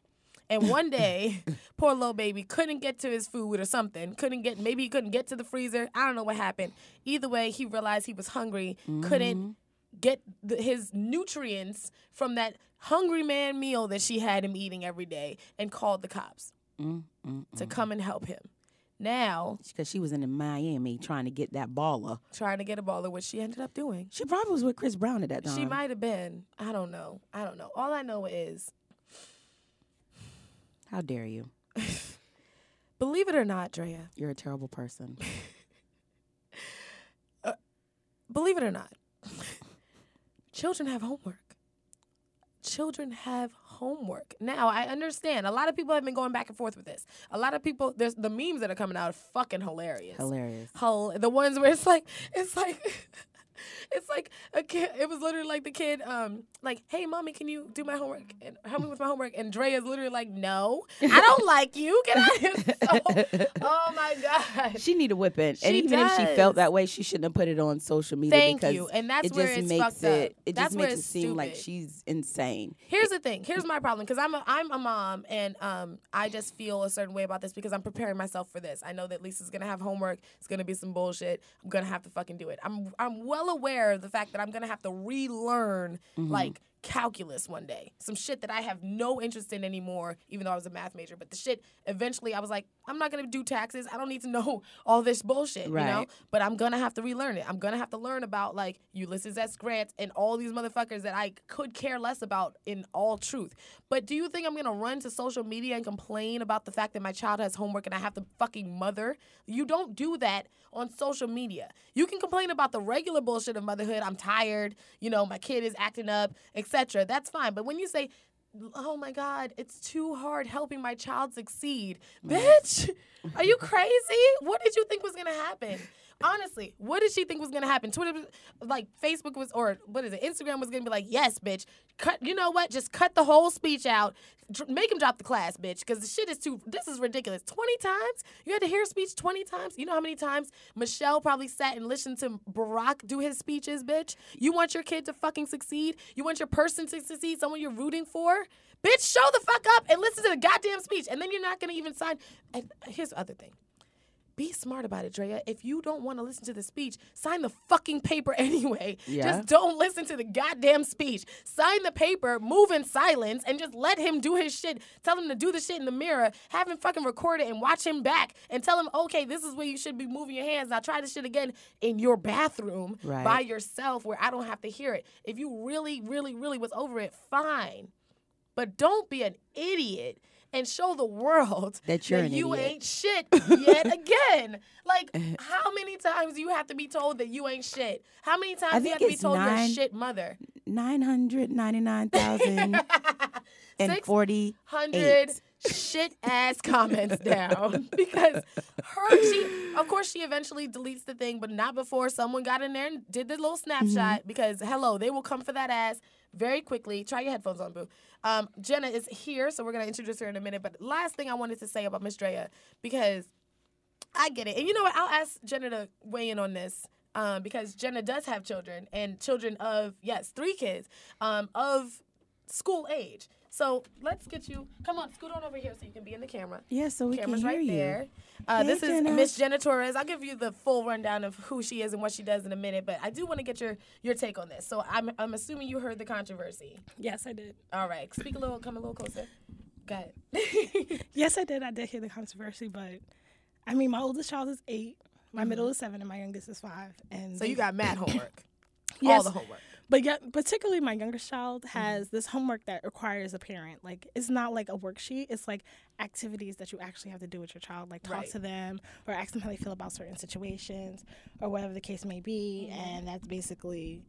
S2: And one day, [LAUGHS] [LAUGHS] poor little baby couldn't get to his food or something. Couldn't get maybe he couldn't get to the freezer. I don't know what happened. Either way, he realized he was hungry. Couldn't mm-hmm. Get the, his nutrients from that hungry man meal that she had him eating every day, and called the cops
S1: Mm, mm,
S2: to come and help him. Now,
S1: because she was in Miami trying to get that baller.
S2: trying to get a baller, which she ended up doing.
S1: She probably was with Chris Brown at that time.
S2: She might have been. I don't know. I don't know. All I know is,
S1: How dare you? [LAUGHS]
S2: believe it or not, Draya,
S1: You're a terrible person. [LAUGHS]
S2: believe it or not, children have homework. Children have homework. Now, I understand. A lot of people have been going back and forth with this. A lot of people, there's the memes that are coming out are fucking hilarious.
S1: Hilarious.
S2: Hol- the ones where it's like, it's like, [LAUGHS] [LAUGHS] it's like a kid. It was literally like the kid, um, like, hey, mommy, can you do my homework and help me with my homework? And Dre is literally like, no, I don't [LAUGHS] like you. Get out of here. [LAUGHS] So, oh my god.
S1: She need a whipping, and even if she felt that way, she shouldn't have put it on social media
S2: Thank
S1: because
S2: you. And that's
S1: it
S2: where
S1: just
S2: it's
S1: makes it.
S2: up.
S1: It
S2: That's
S1: just makes it seem like
S2: stupid.
S1: she's insane.
S2: Here's the thing. Here's my problem because I'm a, I'm a mom and um I just feel a certain way about this because I'm preparing myself for this. I know that Lisa's gonna have homework. It's gonna be some bullshit. I'm gonna have to fucking do it. I'm I'm well aware of the fact that I'm gonna have to relearn mm-hmm. like calculus one day. Some shit that I have no interest in anymore, even though I was a math major. But the shit eventually I was like, I'm not gonna do taxes. I don't need to know [LAUGHS] all this bullshit, you know? But I'm gonna have to relearn it. I'm gonna have to learn about like Ulysses S. Grant and all these motherfuckers that I could care less about in all truth. But do you think I'm gonna run to social media and complain about the fact that my child has homework and I have to fucking mother? You don't do that on social media. You can complain about the regular bullshit of motherhood. I'm tired, you know, my kid is acting up, etc. That's fine. But when you say Oh my God, it's too hard helping my child succeed. Bitch, are you crazy? What did you think was gonna happen? Honestly, what did she think was gonna happen? Twitter, like Facebook was, or what is it? Instagram was gonna be like, yes, bitch. Cut. You know what? Just cut the whole speech out. Dr- make him drop the class, bitch, because the shit is too. This is ridiculous. Twenty times you had to hear a speech twenty times. You know how many times Michelle probably sat and listened to Barack do his speeches, bitch. You want your kid to fucking succeed? You want your person to succeed? Someone you're rooting for? Bitch, show the fuck up and listen to the goddamn speech, and then you're not gonna even sign. And here's the other thing be smart about it, Draya. If you don't want to listen to the speech, sign the fucking paper [LAUGHS] anyway.
S1: Yeah.
S2: Just don't listen to the goddamn speech. Sign the paper, move in silence, and just let him do his shit. Tell him to do the shit in the mirror. Have him fucking record it and watch him back and tell him, okay, this is where you should be moving your hands. Now try this shit again in your bathroom
S1: Right.
S2: by yourself where I don't have to hear it. If you really, really, really was over it, fine. But don't be an idiot and show the world [LAUGHS]
S1: That you're an
S2: you
S1: idiot.
S2: ain't shit yet [LAUGHS] again. Like, how many times do you have to be told that you ain't shit? How many times do you have to be told you're a shit mother?
S1: Nine hundred ninety nine thousand [LAUGHS] and
S2: Six
S1: forty
S2: hundred shit ass comments down because her she of course she eventually deletes the thing but not before someone got in there and did the little snapshot
S1: Mm-hmm.
S2: because hello they will come for that ass very quickly try your headphones on boo um, jenna is here so we're to introduce her in a minute but last thing i wanted to say about miss drea because I get it. And you know what? I'll ask Jenna to weigh in on this. Um, because Jenna does have children and children of yes, three kids, um, of school age. So let's get you come on, scoot on over here so you can be in the camera.
S1: Yeah, so we
S2: Camera's
S1: can hear
S2: right
S1: you.
S2: there. Uh,
S1: Hey,
S2: this is Miss Jenna Torres. I'll give you the full rundown of who she is and what she does in a minute, but I do want to get your your take on this. So I'm I'm assuming you heard the controversy.
S3: Yes, I did.
S2: All right, speak a little, come a little closer. Go ahead. [LAUGHS]
S3: Yes, I did. I did hear the controversy, but I mean, my oldest child is eight, my middle is seven, and my youngest is five. And
S2: so you got mad homework. [LAUGHS] All the homework.
S3: But yet, particularly my youngest child mm-hmm. has this homework that requires a parent. Like it's not like a worksheet. It's like activities that you actually have to do with your child. Like talk
S2: Right.
S3: to them or ask them how they feel about certain situations or whatever the case may be. Mm-hmm. And that's basically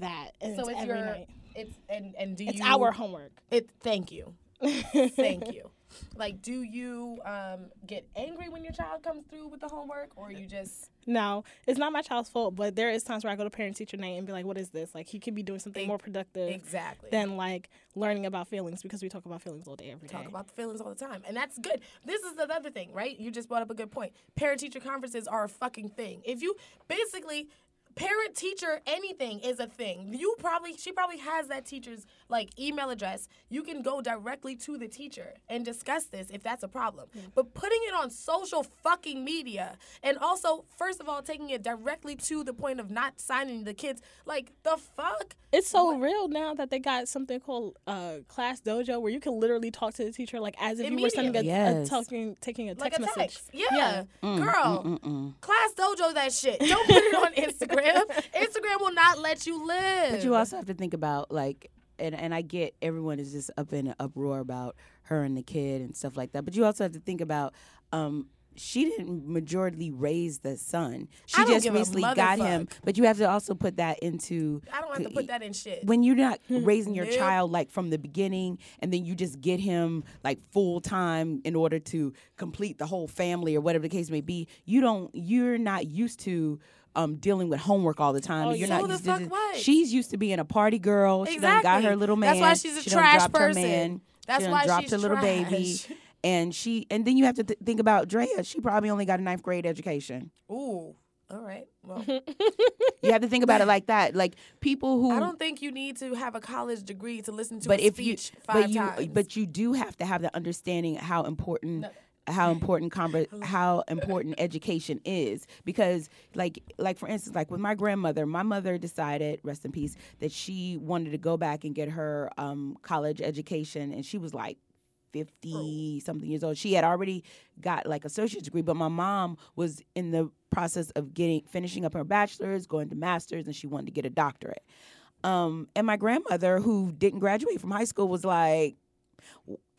S3: that. And
S2: So
S3: it's
S2: it's
S3: every
S2: your
S3: night.
S2: it's and and do
S3: It's
S2: you
S3: our homework.
S2: it thank you. Thank [LAUGHS] you. Like, do you um, get angry when your child comes through with the homework, or you just
S3: No, it's not my child's fault, but there is times where I go to parent teacher night and be like, "What is this? Like, he could be doing something more productive
S2: exactly
S3: than like learning about feelings because we talk about feelings all day every every day."
S2: talk about the feelings all the time, and that's good. This is another thing, right? You just brought up a good point. Parent teacher conferences are a fucking thing. If you basically parent teacher anything is a thing. You probably she probably has that teacher's like email address. You can go directly to the teacher and discuss this if that's a problem. But putting it on social fucking media and also first of all taking it directly to the point of not signing the kids like the fuck
S3: It's so real now that they got something called uh, Class Dojo, where you can literally talk to the teacher like as if you were sending a, a talking, taking a
S2: like
S3: text
S2: a
S3: message.
S2: text. Yeah,
S1: Mm,
S2: girl. Class dojo that shit. Don't put it on [LAUGHS] Instagram. Instagram will not let you live.
S1: But you also have to think about like, and and I get everyone is just up in an uproar about her and the kid and stuff like that. But you also have to think about. um she didn't majorly raise the son. She
S2: I don't
S1: just
S2: give a
S1: basically got him. But you have to also put that into
S2: I don't have to put that in shit.
S1: when you're not raising your
S2: Nope.
S1: child like from the beginning and then you just get him like full time in order to complete the whole family or whatever the case may be you don't you're not used to um, dealing with homework all the time.
S3: Oh,
S1: you're
S3: yeah.
S1: not
S2: So the
S1: used
S2: fuck
S1: to.
S2: what?
S1: She's used to being a party girl. She done got her little man.
S2: That's why she's a
S1: she
S2: trash
S1: dropped her
S2: person.
S1: man.
S2: That's
S1: she done
S2: why
S1: dropped
S2: she's
S1: her little baby.
S2: trash.
S1: And she and then you have to th- think about Draya. She probably only got a ninth grade education.
S2: Ooh. All right. Well, [LAUGHS]
S1: You have to think about it like that. Like people who
S2: I don't think you need to have a college degree to listen to
S1: but
S2: a
S1: if you
S2: five
S1: but you
S2: times.
S1: but you do have to have the understanding how important how important conver- how important education is. Because like like for instance like with my grandmother my mother decided rest in peace that she wanted to go back and get her um, college education and she was like 50 something years old. She had already got like associate's degree but my mom was in the process of getting finishing up her bachelor's going to master's and she wanted to get a doctorate. Um, and my grandmother, who didn't graduate from high school, was like,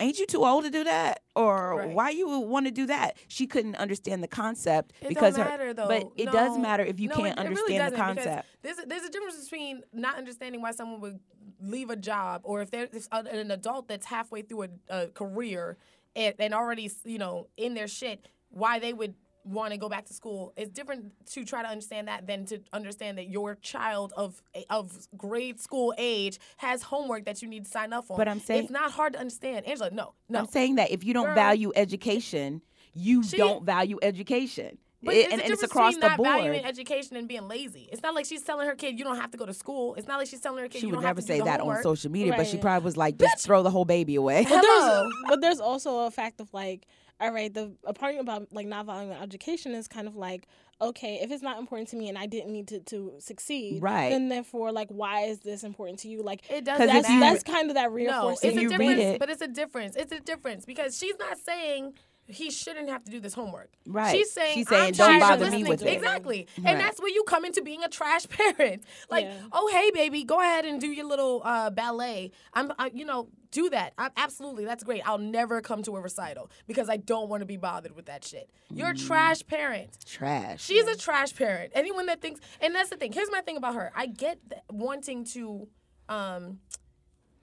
S1: "Ain't you too old to do that? Or
S2: Right.
S1: why you want to do that?" She couldn't understand the concept
S2: It
S1: because
S2: don't
S1: her.
S2: matter, though.
S1: But it does matter if you
S2: No,
S1: can't
S2: it- it really
S1: understand the concept.
S2: There's a, there's a difference between not understanding why someone would leave a job, or if there's an adult that's halfway through a, a career and, and already you know in their shit, why they would want to go back to school. It's different to try to understand that than to understand that your child of of grade school age has homework that you need to sign up for
S1: But I'm saying-
S2: it's not hard to understand. Angela, no, no.
S1: I'm saying that if you don't
S2: Girl.
S1: value education, you
S2: She-
S1: don't value education.
S2: But
S1: It- and, and it's across
S2: between
S1: the
S2: not
S1: board.
S2: valuing education and being lazy. It's not like she's telling her kid you don't have to go to school. It's not like she's telling her kid
S1: She
S2: you
S1: would
S2: don't
S1: never
S2: have to
S1: say
S2: do the
S1: that on social media, but she probably was like, "Just throw the whole baby away."
S3: But
S2: Hello.
S3: there's, but there's also a fact of like, all right, the a part about like not valuing education is kind of like, okay, if it's not important to me and I didn't need to, to succeed,
S1: Right.
S3: Then therefore, like, why is this important to you? Like,
S2: it doesn't
S3: that's
S1: you-
S3: that's kind of that reinforcing.
S2: no,
S3: reinforcing.
S2: it's a
S1: you read
S2: difference,
S1: it-
S2: but it's a difference. It's a difference because she's not saying he shouldn't have to do this homework.
S1: Right.
S2: She's saying
S1: She's saying,
S2: I'm
S1: "Don't
S2: tired of
S1: bother me with
S2: to
S1: it."
S2: Exactly,
S1: Right.
S2: and that's where you come into being a trash [LAUGHS] parent. Like,
S3: Yeah.
S2: oh hey baby, go ahead and do your little uh, ballet. I'm, I, you know, do that. I, absolutely, that's great. I'll never come to a recital because I don't want to be bothered with that shit. You're a
S1: Mm.
S2: trash parent.
S1: Trash.
S2: She's a trash parent. Anyone that thinks, and that's the thing. Here's my thing about her. I get th- wanting to, um,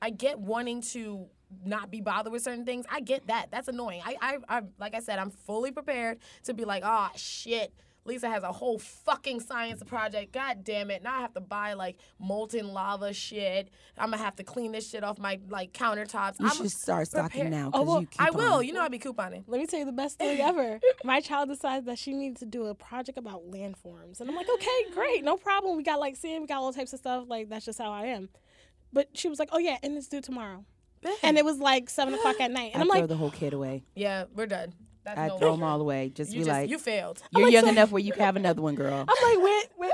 S2: I get wanting to not be bothered with certain things. I get that. That's annoying. I, I, I like I said, I'm fully prepared to be like, oh shit. Lisa has a whole fucking science project. God damn it. Now I have to buy like molten lava shit. I'm gonna have to clean this shit off my like countertops.
S1: you
S2: I'm
S1: should start stocking now
S3: Oh, well,
S1: you
S2: I will.
S1: on.
S2: You know I'll be couponing.
S3: Let me tell you the best story [LAUGHS] ever. My child decides that she needs to do a project about landforms. And I'm like, okay, great, no problem. We got like sand, we got all types of stuff. Like, that's just how I am. But she was like, oh, yeah, and it's due tomorrow. And it [LAUGHS] was like seven o'clock at night. And
S1: I
S3: I'm
S1: throw
S3: like,
S1: the whole kid away.
S2: Yeah, we're done. That's
S1: I
S2: no
S1: throw
S2: way.
S1: them all away. Just
S2: You
S1: be
S2: just
S1: like,
S2: you failed.
S1: you're
S3: like,
S1: young
S3: so-
S1: enough where you can have another one, girl.
S3: I'm like, when, [LAUGHS] when,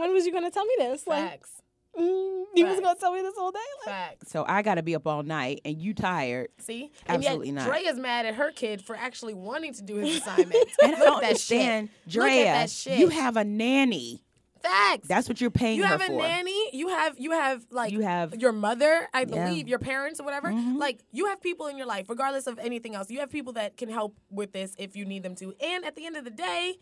S3: when was you going to tell me this? Like,
S2: Facts.
S3: mm, you was going to tell me this all day? Like,
S2: Facts.
S1: So I got to be up all night, and you tired.
S2: See?
S1: Absolutely
S2: and yet,
S1: not.
S2: Draya's mad at her kid for actually wanting to do his assignment. [LAUGHS]
S1: And I
S2: Look
S1: don't
S2: at that shit.
S1: understand,
S2: Look at
S1: Draya.
S2: that shit.
S1: You have a nanny.
S2: Facts.
S1: That's what you're paying
S2: for.
S1: you
S2: have a
S1: for.
S2: nanny. You have you have like
S1: You have-
S2: your mother, I
S1: Yeah.
S2: believe, your parents or whatever.
S1: Mhm.
S2: Like you have people in your life, regardless of anything else. You have people that can help with this if you need them to. And at the end of the day,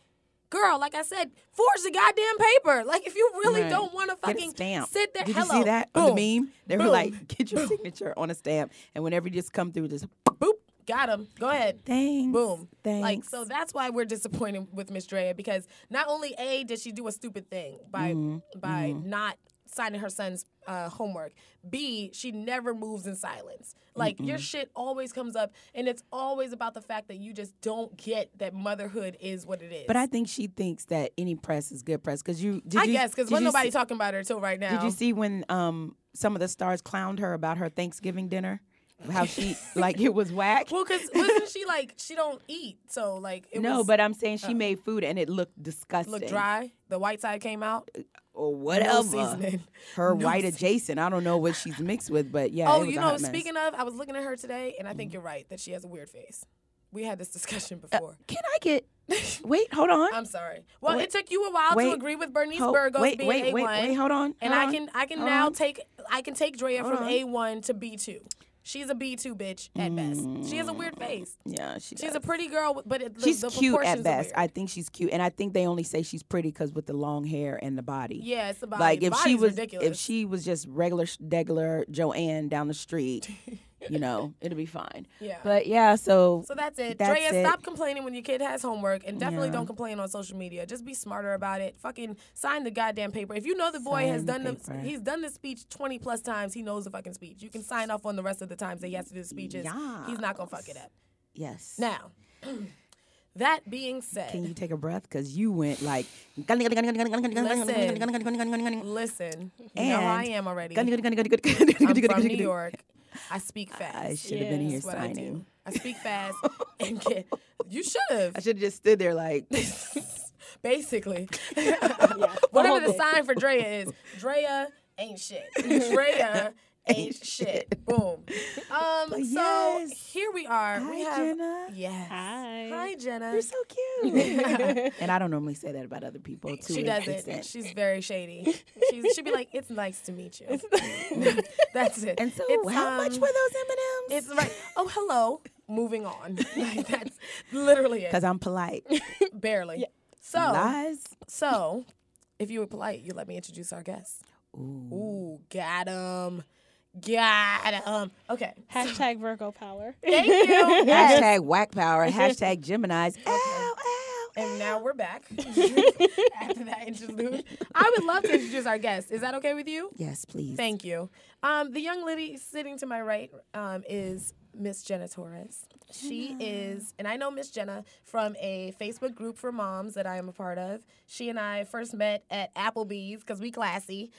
S2: girl, like I said, forge the goddamn paper. Like if you really
S1: Right.
S2: don't want to fucking
S1: stamp.
S2: sit there,
S1: Did
S2: hello,
S1: you see that
S2: boom,
S1: on the meme? They were
S2: boom,
S1: like, get your signature on a stamp, and whenever you just come through, just
S2: boop, got him. Go ahead.
S1: thanks.
S2: Boom.
S1: Thanks.
S2: Like so that's why we're disappointed with Miss Draya because not only A did she do a stupid thing by
S1: Mm-hmm.
S2: by not signing her son's uh, homework. B, she never moves in silence. Like your shit always comes up and it's always about the fact that you just don't get that motherhood is what it is.
S1: But I think she thinks that any press is good press because you. Did
S2: I
S1: you,
S2: guess because wasn't nobody
S1: see-
S2: talking about her till right now.
S1: Did you see when um some of the stars clowned her about her Thanksgiving dinner? How she like it was whack.
S2: Well, because wasn't she like she don't eat, so like it
S1: no,
S2: was,
S1: but I'm saying she made food and it looked disgusting.
S2: looked dry. The white side came out.
S1: or
S2: No
S1: whatever.
S2: seasoning.
S1: Her
S2: No
S1: white adjacent. I don't know what she's mixed with, but yeah.
S2: Oh, you know, speaking of, I was looking at her today, and I think you're right that she has a weird face. We had this discussion
S1: Uh,
S2: before.
S1: Can I get? [LAUGHS] Wait, hold on.
S2: I'm sorry. Well,
S1: Wait.
S2: it took you a while
S1: Wait.
S2: to agree with Bernice
S1: Ho-
S2: Burgos
S1: wait,
S2: being
S1: wait,
S2: A1,
S1: wait, wait, hold on.
S2: and
S1: hold
S2: I can I can now
S1: on.
S2: take I can take Draya
S1: Hold
S2: from
S1: on.
S2: A1 to B2. She's a B2 bitch at best. She has a weird mm. face.
S1: Yeah, she
S2: She's
S1: does.
S2: a pretty girl, but it, the,
S1: She's
S2: the
S1: cute at best. I think she's cute, and I think they only say she's pretty because with the long hair and the body.
S2: yeah, it's about
S1: like
S2: the
S1: if she was
S2: ridiculous.
S1: if she was just regular degular Joanne down the street, [LAUGHS] you know, it'll be fine. [LAUGHS]
S2: Yeah.
S1: But yeah, so
S2: So that's it.
S1: That's
S2: Draya,
S1: it.
S2: stop complaining when your kid has homework and definitely
S1: Yeah.
S2: don't complain on social media. Just be smarter about it. Fucking sign the goddamn paper. If you know the boy has
S1: Sign the
S2: done the
S1: paper.
S2: he's done the speech 20 plus times, he knows the fucking speech. You can sign off on the rest of the times that he has to do the speeches. He's not going to fuck it up.
S1: yes.
S2: Now, [CLEARS THROAT] that being said,
S1: Can you take a breath? Because you went like.
S2: listen, you know I am already. I'm from New York. [LAUGHS] I speak fast.
S1: I should have been here
S2: That's what I do.
S1: signing.
S2: I speak fast [LAUGHS] and get. You should have.
S1: I should have just stood there like. [LAUGHS]
S2: Basically. [LAUGHS]
S3: the
S2: Whatever the sign for Draya is, Draya ain't shit. Draya ain't [LAUGHS] shit. Boom. Um,
S1: But
S2: so
S1: yes.
S2: here we are. we
S1: Hi,
S2: have
S1: Jenna.
S2: Yes.
S3: Hi.
S2: Hi, Jenna.
S1: You're so cute. [LAUGHS] and I don't normally say that about other people too.
S2: she doesn't.
S1: extent.
S2: She's very shady. She's, she'd be like, "It's nice to meet you." [LAUGHS] That's it.
S1: And so,
S2: It's,
S1: how much
S2: um,
S1: were those M and M's?
S2: It's right. Oh, hello. Moving on. Like, that's literally it.
S1: Because I'm polite.
S2: Barely. So,
S1: Lies.
S2: so, if you were polite, you let me introduce our guest.
S1: Ooh.
S2: Ooh, got him. Got him. Okay.
S3: Hashtag Virgo power. [LAUGHS]
S2: Thank you. [LAUGHS]
S1: Hashtag whack power. [LAUGHS] Hashtag Gemini's. Ow, ow,
S2: And now we're back after that interlude. I would love to introduce our guest. Is that okay with you?
S1: Yes, please.
S2: Thank you. Um, the young lady sitting to my right um, is Miss Jenna Torres. She is, and I know Miss Jenna from a Facebook group for moms that I am a part of. She and I first met at Applebee's because we classy. [LAUGHS] [LAUGHS]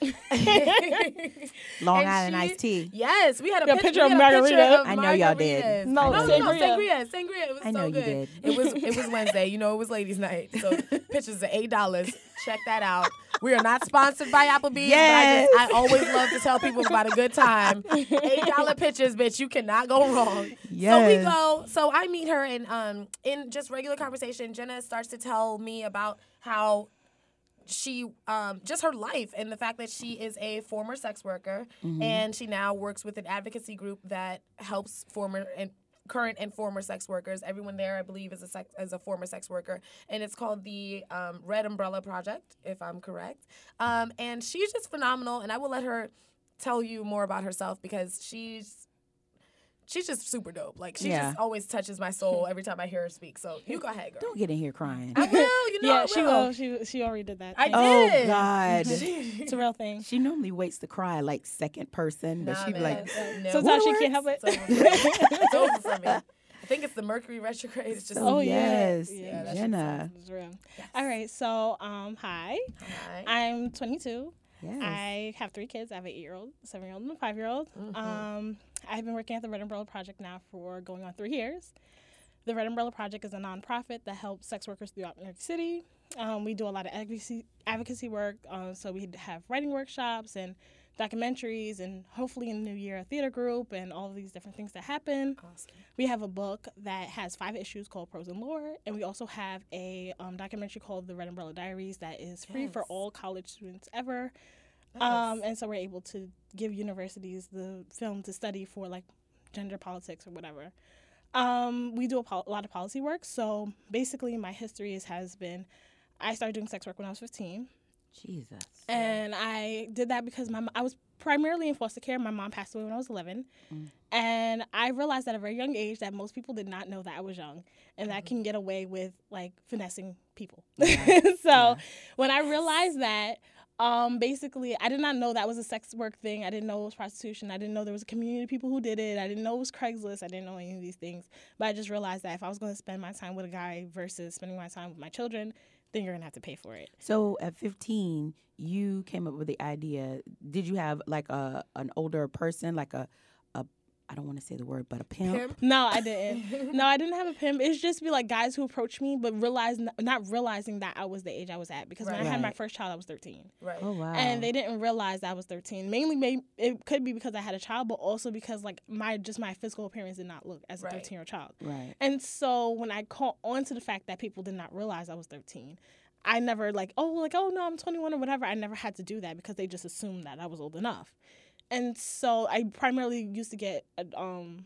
S1: Long
S2: And
S1: Island
S2: she-
S1: iced tea.
S2: Yes, we had a
S3: Yeah,
S2: pic-
S3: picture
S2: we
S3: of
S2: a picture
S3: margarita.
S2: of
S1: I know y'all did.
S2: margaritas.
S3: No,
S2: no, no, no,
S3: sangria.
S2: sangria, sangria. It was
S1: I know
S2: so
S1: you
S2: good.
S1: did.
S2: It was it was [LAUGHS] Wednesday. You know, it was ladies' night. So pictures are eight dollars. Check that out. We are not sponsored by Applebee's.
S1: Yes.
S2: I, just, I always love to tell people about a good time. Eight [LAUGHS] dollar pictures, bitch. You cannot go wrong. Yes. So we go. So I meet her and um in just regular conversation, Jenna starts to tell me about how she um, just her life and the fact that she is a former sex worker and she now works with an advocacy group that helps former and current and former sex workers. Everyone there i believe is a sex is a former sex worker. And it's called the um, red umbrella project if i'm correct. Um, and she's just phenomenal. And i will let her tell you more about herself because she's she's just super dope like she
S1: Yeah.
S2: just always touches my soul every time i hear her speak so you go ahead girl
S1: Don't get in here crying.
S2: I will, you know
S3: yeah,
S2: I
S3: she
S2: will.
S3: will. She she already did that.
S2: I
S3: Thanks.
S1: Oh
S2: did.
S1: God.
S3: It's a real thing.
S1: She normally waits to cry like second person, but
S2: Nah,
S1: she
S2: man.
S1: like, [LAUGHS]
S2: no.
S3: Sometimes she can't help it.
S2: It's over, for me. It's over for me. I think it's the Mercury retrograde. It's just
S1: "Oh
S3: Oh, yeah.
S1: yes,
S3: Yeah,
S1: Jenna,
S3: It's real. All right, so um, hi.
S2: Hi.
S3: I'm 22.
S1: yes,
S3: I have three kids. I have an eight-year-old, a seven-year-old, and a five-year-old.
S2: Mm-hmm.
S3: Um, I've been working at the Red Umbrella Project now for going on three years. The Red Umbrella Project is a nonprofit that helps sex workers throughout New York City. Um, we do a lot of advocacy advocacy work. Um, so we have writing workshops and documentaries, and hopefully in the new year, a theater group, and all of these different things that happen.
S2: Awesome.
S3: We have a book that has five issues called Prose and Lore, and we also have a um, documentary called The Red Umbrella Diaries that is free for all college students ever.
S2: Nice.
S3: Um, and so we're able to give universities the film to study for like gender politics or whatever. Um, we do a, pol- a lot of policy work. So basically, my history is, has been I started doing sex work when I was 15.
S1: Jesus.
S3: And I did that because my I was primarily in foster care. My mom passed away when I was 11. And I realized at a very young age that most people did not know that I was young and that I can get away with like finessing people. [LAUGHS] so when I realized that, um, basically, I did not know that was a sex work thing. I didn't know it was prostitution. I didn't know there was a community of people who did it. I didn't know it was Craigslist. I didn't know any of these things. But I just realized that if I was going to spend my time with a guy versus spending my time with my children, then you're going to have to pay for it.
S1: So at 15, you came up with the idea. Did you have like a an older person, like a a I don't want to say the word, but a pimp?
S2: Pimp? [LAUGHS]
S3: No, I [LAUGHS] didn't. no, I didn't have a pimp. It's just be like guys who approach me, but realize not realizing that I was the age I was at. Because when I
S2: Right.
S3: had my first child, I was 13.
S2: Right.
S1: Oh wow.
S3: and they didn't realize I was 13. Mainly, maybe it could be because I had a child, but also because like my just my physical appearance did not look as a
S2: Right.
S3: 13 year old child.
S1: right.
S3: And so when I caught on to the fact that people did not realize I was 13, I never like oh like oh no I'm 21 or whatever. I never had to do that because they just assumed that I was old enough. And so I primarily used to get uh, um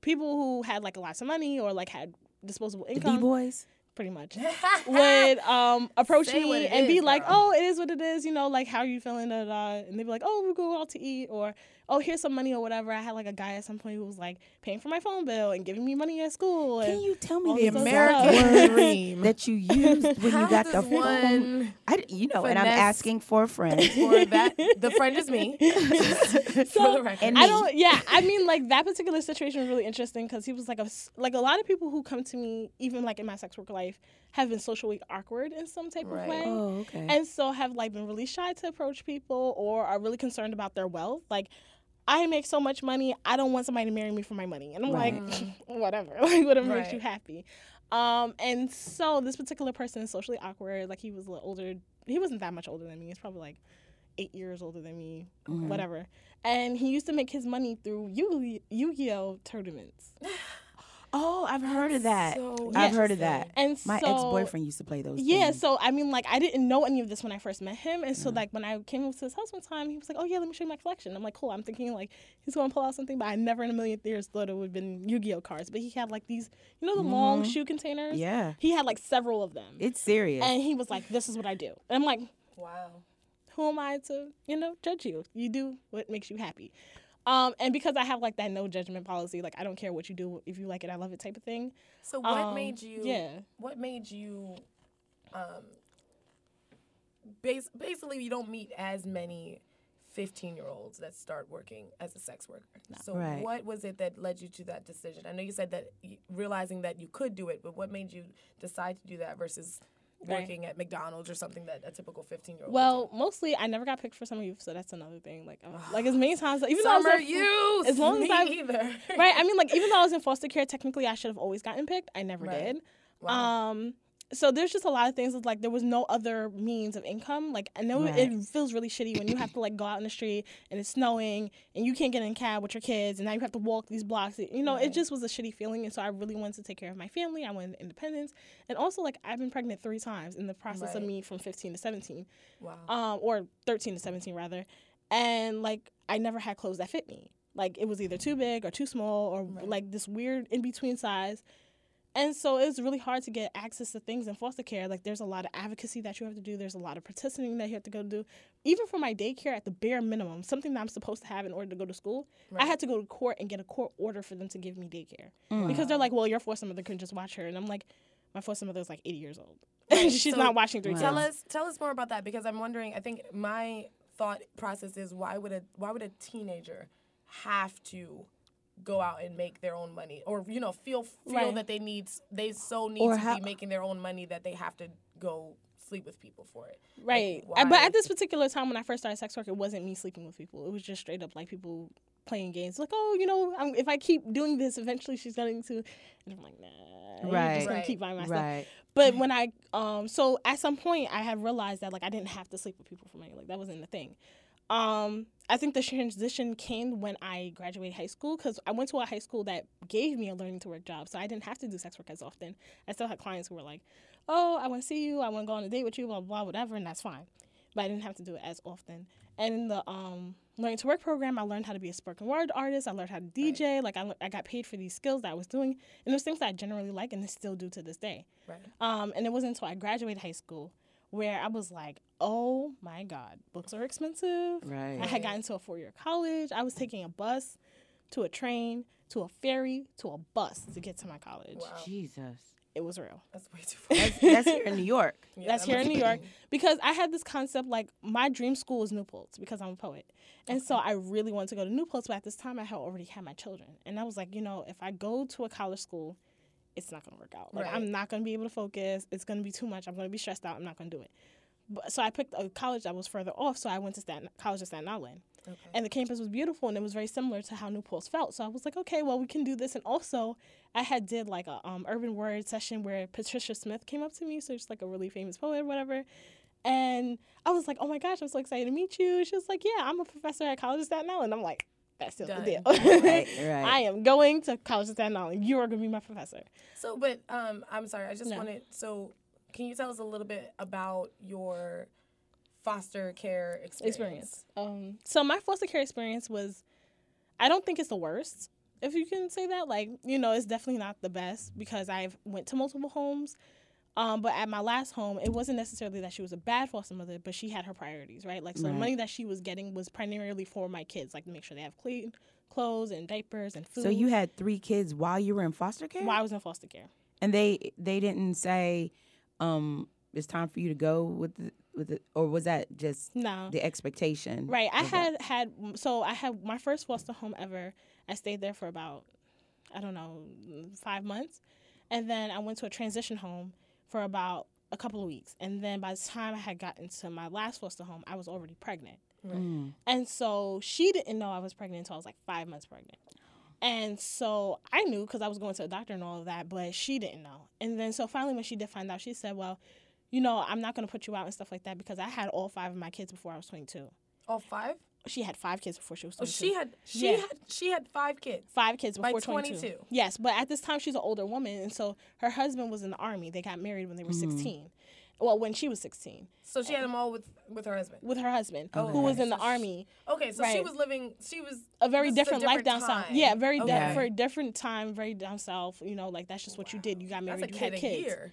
S3: people who had like a lots of money or like had disposable income
S1: D boys.
S3: pretty much [LAUGHS] would um approach
S2: Say
S3: me and be like,
S2: girl.
S3: "Oh, it is what it is," you know, like how are you feeling? Da, da. And they'd be like, "Oh, we'll go out to eat," or "Oh, here's some money or whatever." I had like a guy at some point who was like paying for my phone bill and giving me money at school. And
S1: Can you tell me the
S3: this other
S1: exact
S3: stuff.
S1: word
S2: dream. [LAUGHS] [LAUGHS]
S1: that you used when
S2: How
S1: you got the
S2: does
S1: phone?
S2: one
S1: I, d- you know, and I'm asking for a friend. [LAUGHS]
S2: for that? The friend is me. for the record.
S1: and
S3: I don't. Yeah, I mean, like that particular situation was really interesting because he was like a s- like a lot of people who come to me, even like in my sex work life, have been socially awkward in some type
S2: Right.
S3: of way.
S1: Oh, okay.
S3: and so have like been really shy to approach people or are really concerned about their wealth like i make so much money i don't want somebody to marry me for my money. And i'm like [LAUGHS] whatever. [LAUGHS] Like whatever makes you happy. Um and so this particular person is socially awkward. Like he was a little older. He wasn't that much older than me. He's probably like eight years older than me. Whatever. And he used to make his money through Yu- yu-gi-oh tournaments [LAUGHS]
S1: oh, I've heard of that.
S2: so
S1: I've heard of that.
S3: and
S1: My
S3: so,
S1: ex boyfriend used to play those.
S3: Yeah,
S1: things.
S3: so I mean, like, I didn't know any of this when I first met him, and so mm. like when I came up to his house one time, he was like, "Oh yeah, let me show you my collection." I'm like, "Cool." I'm thinking like he's going to pull out something, but I never in a million years thought it would have been Yu-Gi-Oh cards. But he had like these, you know, the long mm-hmm. shoe containers.
S1: Yeah.
S3: He had like several of them,
S1: It's serious.
S3: and he was like, "This is what I do," and I'm like,
S2: wow.
S3: "Who am I to, you know, judge you? You do what makes you happy." Um, and because I have like that no judgment policy, like I don't care what you do, if you like it, I love it type of thing.
S2: So what
S3: Um,
S2: made you?
S3: yeah.
S2: What made you? Um. Bas- basically, you don't meet as many. 15 year olds that start working as a sex worker. So,
S1: Right.
S2: what was it that led you to that decision? I know you said that y- realizing that you could do it, but what made you decide to do that versus
S3: Right.
S2: working at McDonald's or something that a typical 15 year old
S3: Well, mostly I never got picked for summer youth, so that's another thing. Like, uh, [SIGHS] like as many times, even though I was in-
S2: youth.
S3: as long as I-
S2: either.
S3: right? I [LAUGHS] mean, like even though I was in foster care, technically I should have always gotten picked. I never
S2: Right.
S3: did.
S2: Wow.
S3: Um, so there's just a lot of things. That, like there was no other means of income. Like I know
S1: Right.
S3: it feels really shitty when you have to like go out in the street and it's snowing and you can't get in a cab with your kids and now you have to walk these blocks. You know, it just was a shitty feeling. And so I really wanted to take care of my family. I wanted independence, and also like I've been pregnant three times in the process of me from 15 to 17
S2: wow.
S3: um, or 13 to 17 rather. And like I never had clothes that fit me. Like it was either too big or too small or like this weird in between size. And so it's really hard to get access to things in foster care. Like there's a lot of advocacy that you have to do. There's a lot of participating that you have to go do. Even for my daycare, at the bare minimum, something that I'm supposed to have in order to go to school, I had to go to court and get a court order for them to give me daycare mm. because they're like, "Well, your foster mother couldn't just watch her," and I'm like, "My foster mother is like 80 years old. [LAUGHS] She's
S2: So-
S3: not watching three
S2: Tell
S3: kids."
S2: us, tell us more about that because I'm wondering. I think my thought process is why would a why would a teenager have to go out and make their own money, or you know, feel feel
S3: Right.
S2: that they need they so need
S1: Or
S2: to
S1: how-
S2: be making their own money that they have to go sleep with people for it.
S3: Right.
S2: Like,
S3: Uh, But at this particular time when I first started sex work, it wasn't me sleeping with people. It was just straight up like people playing games. Like, oh, you know, I'm, if I keep doing this, eventually she's going to. And I'm like, nah. You're
S1: Right.
S3: just gonna
S2: Right.
S3: keep buying myself. stuff.
S1: right.
S3: But when I, um, so at some point I had realized that like I didn't have to sleep with people for money. Like that wasn't the thing. Um, I think the transition came when I graduated high school because I went to a high school that gave me a learning to work job, so I didn't have to do sex work as often. I still had clients who were like, "Oh, I want to see you. I want to go on a date with you. Blah blah whatever," and that's fine. But I didn't have to do it as often. And in the um, learning to work program, I learned how to be a spoken word artist. I learned how to DJ. Right. Like I, I got paid for these skills that I was doing, and those things that I generally like and still do to this day.
S2: Right.
S3: Um, and it wasn't until I graduated high school where I was like, oh my God, books are expensive.
S1: Right.
S3: I had gotten to a four year college. I was taking a bus to a train to a ferry to a bus to get to my college.
S2: Wow.
S1: Jesus.
S3: It was real.
S2: That's way too far.
S1: That's, that's here in New York. [LAUGHS]
S3: Yeah, that's here in New York [LAUGHS] because I had this concept like my dream school was New Paltz because I'm a poet, and okay. so I really wanted to go to New Paltz. But at this time, I had already had my children, and I was like, you know, if I go to a college school, it's not gonna work out. Like right. I'm not gonna be able to focus. It's gonna be too much. I'm gonna be stressed out. I'm not gonna do it. But, so I picked a college that was further off. So I went to Staten, College of Staten Island. Okay. And the campus was beautiful and it was very similar to how New Paltz felt. So I was like, okay, well we can do this. And also I had did like a um, urban word session where Patricia Smith came up to me, so she's like a really famous poet or whatever. And I was like, oh my gosh, I'm so excited to meet you. She was like, yeah, I'm a professor at College of Staten Island. I'm like, that's still Done. the deal. right, [LAUGHS] right. I am going to College of Staten Island. You are going to be my professor.
S2: So, but um, I'm sorry. I just no. wanted. So, can you tell us a little bit about your foster care experience?
S3: Experience. Um, so my foster care experience was, I don't think it's the worst, if you can say that. Like, you know, it's definitely not the best because I've went to multiple homes. Um, but at my last home, it wasn't necessarily that she was a bad foster mother, but she had her priorities, right? Like, so right. the money that she was getting was primarily for my kids, like to make sure they have clean clothes and diapers and food.
S1: So you had three kids while you were in foster care?
S3: While I was in foster care.
S1: And they they didn't say, um, it's time for you to go with the with it, or was that just
S3: no
S1: the expectation?
S3: Right. I had that? had so I had my first foster home ever. I stayed there for about I don't know five months, and then I went to a transition home for about a couple of weeks. And then by the time I had gotten to my last foster home, I was already pregnant. Right. Mm. And so she didn't know I was pregnant until I was like five months pregnant. And so I knew because I was going to a doctor and all of that, but she didn't know. And then so finally, when she did find out, she said, Well, you know, I'm not going to put you out and stuff like that because I had all five of my kids before I was 22.
S2: All five?
S3: She had five kids before she was
S2: 22. Oh, she had she yeah. had she had five kids.
S3: Five kids before 22. 22. Yes, but at this time she's an older woman and so her husband was in the army. They got married when they were mm-hmm. 16. Well, when she was 16.
S2: So she had them all with with her husband.
S3: With her husband, oh, who was in the army.
S2: Okay, so right. she was living. She was
S3: a very different, a different, life down time. south. Yeah, very okay. di- for a different time, very down south. You know, like that's just what wow. you did. You got married. you had kids. Year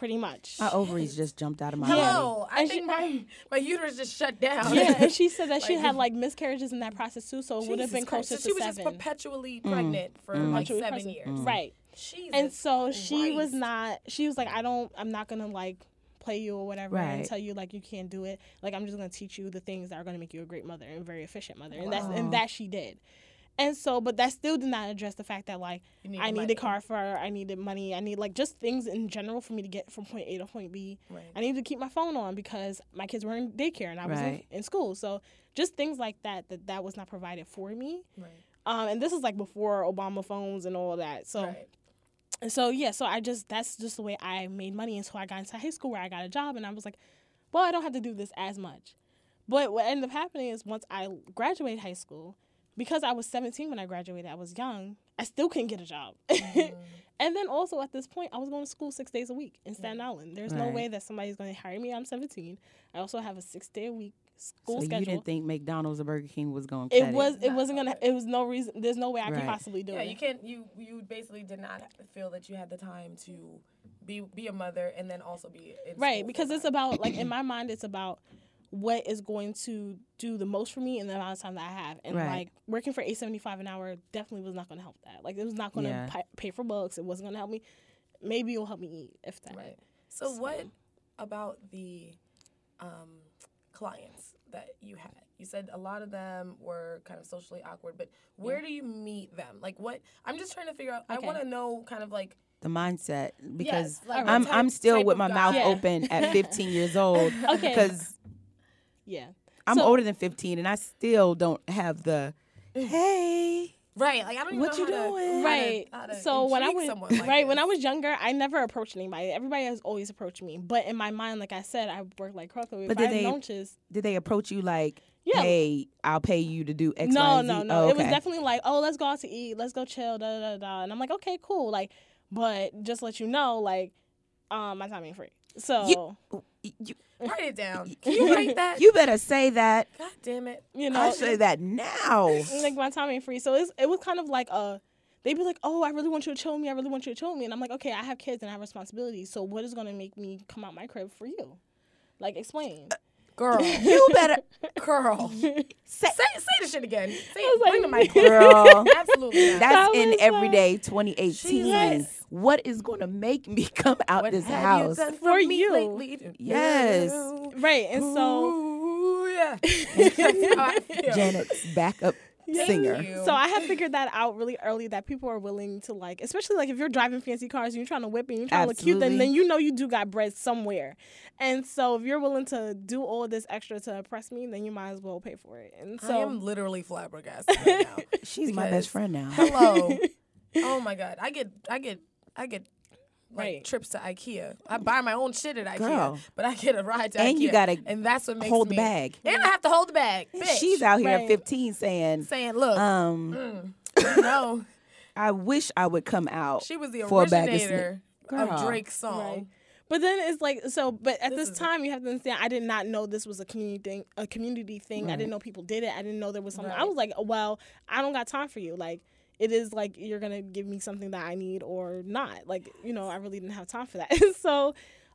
S3: pretty much.
S1: My ovaries just jumped out of my
S2: Hello. I and think she, my, my uterus just shut down.
S3: Yeah, and she said that [LAUGHS] like, she had like miscarriages in that process too, so it would have been closer
S2: so
S3: to
S2: she was
S3: seven.
S2: just perpetually mm. pregnant mm. for mm. like seven years.
S3: Mm. Right. Jesus and so she was not. She was like, I don't. I'm not gonna like play you or whatever right. and tell you like you can't do it. Like I'm just gonna teach you the things that are gonna make you a great mother and very efficient mother. And that's and that she did. And so, but that still did not address the fact that like need I need a car for her, I needed money, I need like just things in general for me to get from point A to point
S2: B. Right.
S3: I needed to keep my phone on because my kids were in daycare and I was right. in, in, school. So just things like that that that was not provided for me.
S2: Right.
S3: Um, and this is like before Obama phones and all that. So.
S2: Right.
S3: And so yeah, so I just that's just the way I made money until I got into high school where I got a job and I was like, well, I don't have to do this as much. But what ended up happening is once I graduated high school, because I was 17 when I graduated, I was young, I still couldn't get a job. Mm. [LAUGHS] and then also at this point, I was going to school six days a week in Staten Island. There's right. no way that somebody's going to hire me. I'm 17. I also have a six day a week school
S1: so
S3: schedule.
S1: you didn't think McDonald's or Burger King was going
S3: to it was it, it wasn't gonna it was no reason there's no way I right. could possibly do
S2: yeah,
S3: it.
S2: Yeah, you can't you you basically did not feel that you had the time to be be a mother and then also be
S3: right because it's about like in [CLEARS THROAT] my mind it's about what is going to do the most for me in the amount of time that I have. And right. like working for eight seventy five an hour definitely was not going to help that. Like it was not going to yeah. pay for books. It wasn't going to help me. Maybe it will help me eat if that.
S2: Right. So, so. what about the um, clients that you had? You said a lot of them were kind of socially awkward, but where yeah. do you meet them? Like what? I'm just trying to figure out. Okay. I want to know kind of like
S1: the mindset because yes, like I'm type, I'm still with my mouth yeah. open at 15 years [LAUGHS] old
S3: okay.
S1: Because
S3: yeah.
S1: I'm so, older than 15 and I still don't have the hey.
S2: Right, like I don't even
S1: what
S2: know
S1: you doing.
S2: To,
S3: right.
S2: How to, how to
S3: so when I was
S2: like
S3: right
S2: this.
S3: when I was younger, I never approached anybody. Everybody has always approached me, but in my mind, like I said, I work like Crocker.
S1: But did they, did they approach you like
S3: Yeah.
S1: hey, I'll pay you to do X,
S3: no,
S1: and Z?
S3: no, no.
S1: Oh,
S3: It was definitely like, oh, let's go out to eat, let's go chill, da da da. And I'm like, okay, cool. Like, but just let you know, like, um, my time ain't free. So
S1: You-
S3: you,
S1: you, [LAUGHS]
S2: Write it down. Can you write that?
S1: you better say that.
S2: God damn it.
S3: You know,
S1: I say that now. [LAUGHS]
S3: like my time ain't free. So it's, it was kind of like a. They'd be like, "Oh, I really want you to chill me. I really want you to chill me," and I'm like, "Okay, I have kids and I have responsibilities. So what is gonna make me come out my crib for you? Like, explain."
S2: Girl. [LAUGHS]
S1: You better
S2: Girl.
S1: say,
S2: Say, say the shit again. Say
S3: was
S2: it. Bring the
S3: like-
S2: mic.
S1: girl.
S2: Absolutely not.
S1: That's
S3: That
S1: in
S3: was, uh,
S1: everyday 2018.
S2: Jesus.
S1: What is going to make me [LAUGHS] come out
S2: What
S1: this
S2: have
S1: house?
S2: you done
S3: For
S2: for, me
S3: you.
S2: lately?
S1: Yes.
S3: right, and so.
S2: Ooh, yeah. [LAUGHS] That's how I [LAUGHS] feel.
S1: Janet's backup singer.
S2: you.
S3: So I have figured that out really early that people are willing to like, especially like if you're driving fancy cars and you're trying to whip and you're trying to look cute, then then you know you do got bread somewhere. And so if you're willing to do all this extra to impress me, then you might as well pay for it. And so
S2: I am literally flabbergasted right now.
S1: She's my best friend now.
S2: Hello. oh my god. I get I get I get like
S3: Right.
S2: trips to IKEA. I buy my own shit at IKEA,
S1: Girl.
S2: but I get a ride to IKEA.
S1: And you gotta
S2: and that's what makes
S1: hold the bag.
S2: And I have to hold the bag. Bitch.
S1: She's out here at 15 saying,
S2: saying, "Look,
S1: um,
S2: no, [LAUGHS]
S1: I wish I would come out
S2: she was the
S1: for a bag of
S2: originator
S1: Girl.
S2: of Drake's song."
S3: Right. But then it's like so. But at
S2: This
S3: this,
S2: is-
S3: time, you have to understand. I did not know this was a community thing. A community thing. I didn't know people did it. I didn't know there was something. I was like, well, I don't got time for you. Like, it is like you're gonna give me something that I need or not. Like, you know, I really didn't have time for that. [LAUGHS] so,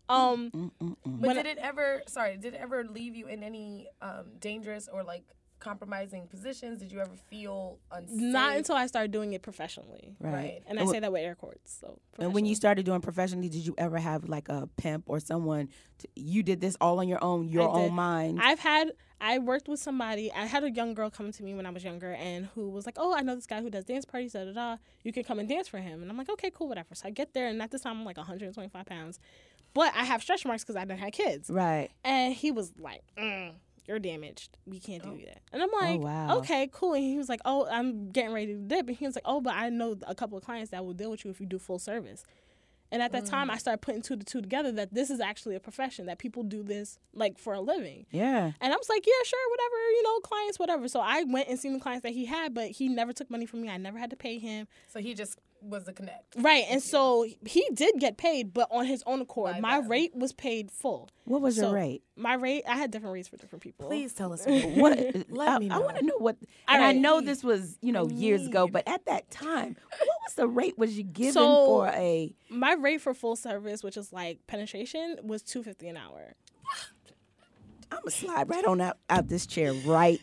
S3: um,
S2: But did it ever? Sorry, did it ever leave you in any um, dangerous or like compromising positions? Did you ever feel unsafe?
S3: not until I started doing it professionally.
S1: Right.
S2: Right.
S3: And I
S1: And
S3: say that with air quotes. So,
S1: And when you started doing professionally, did you ever have like a pimp or someone? To, you did this all on your own, your own mind.
S3: I've had I worked with somebody. I had a young girl come to me when I was younger, and who was like, "Oh, I know this guy who does dance parties. Da da da. You can come and dance for him." And I'm like, "Okay, cool, whatever." So I get there, and at this time I'm like 125 pounds, but I have stretch marks because I didn't have kids.
S1: right.
S3: And he was like, mm, "You're damaged. We can't do that." And I'm like,
S1: wow.
S3: "Okay, cool." And he was like, "Oh, I'm getting ready to dip." And he was like, "Oh, but I know a couple of clients that will deal with you if you do full service." And at that time, I mm. started putting two to two together that this is actually a profession that people do this like for a living.
S1: Yeah.
S3: And I was like, yeah, sure, whatever, you know, clients, whatever. So I went and seen the clients that he had, but he never took money from me. I never had to pay him.
S2: So he just was the connect.
S3: Right. And so he did get paid, but on his own accord.
S2: By
S3: My
S2: them.
S3: rate was paid full.
S1: What was your
S3: So,
S1: rate?
S3: My rate, I had different rates for different people.
S2: Please tell us.
S1: What? [LAUGHS]
S2: Let
S1: I,
S2: me
S1: I want to
S2: know.
S1: know what.
S3: All
S1: And I know this was you know years ago, but at that time, what was the rate was you given
S3: So-
S1: for a?
S3: My rate for full service, which is like penetration, was two fifty an hour.
S1: I'm gonna slide right on out, out this chair right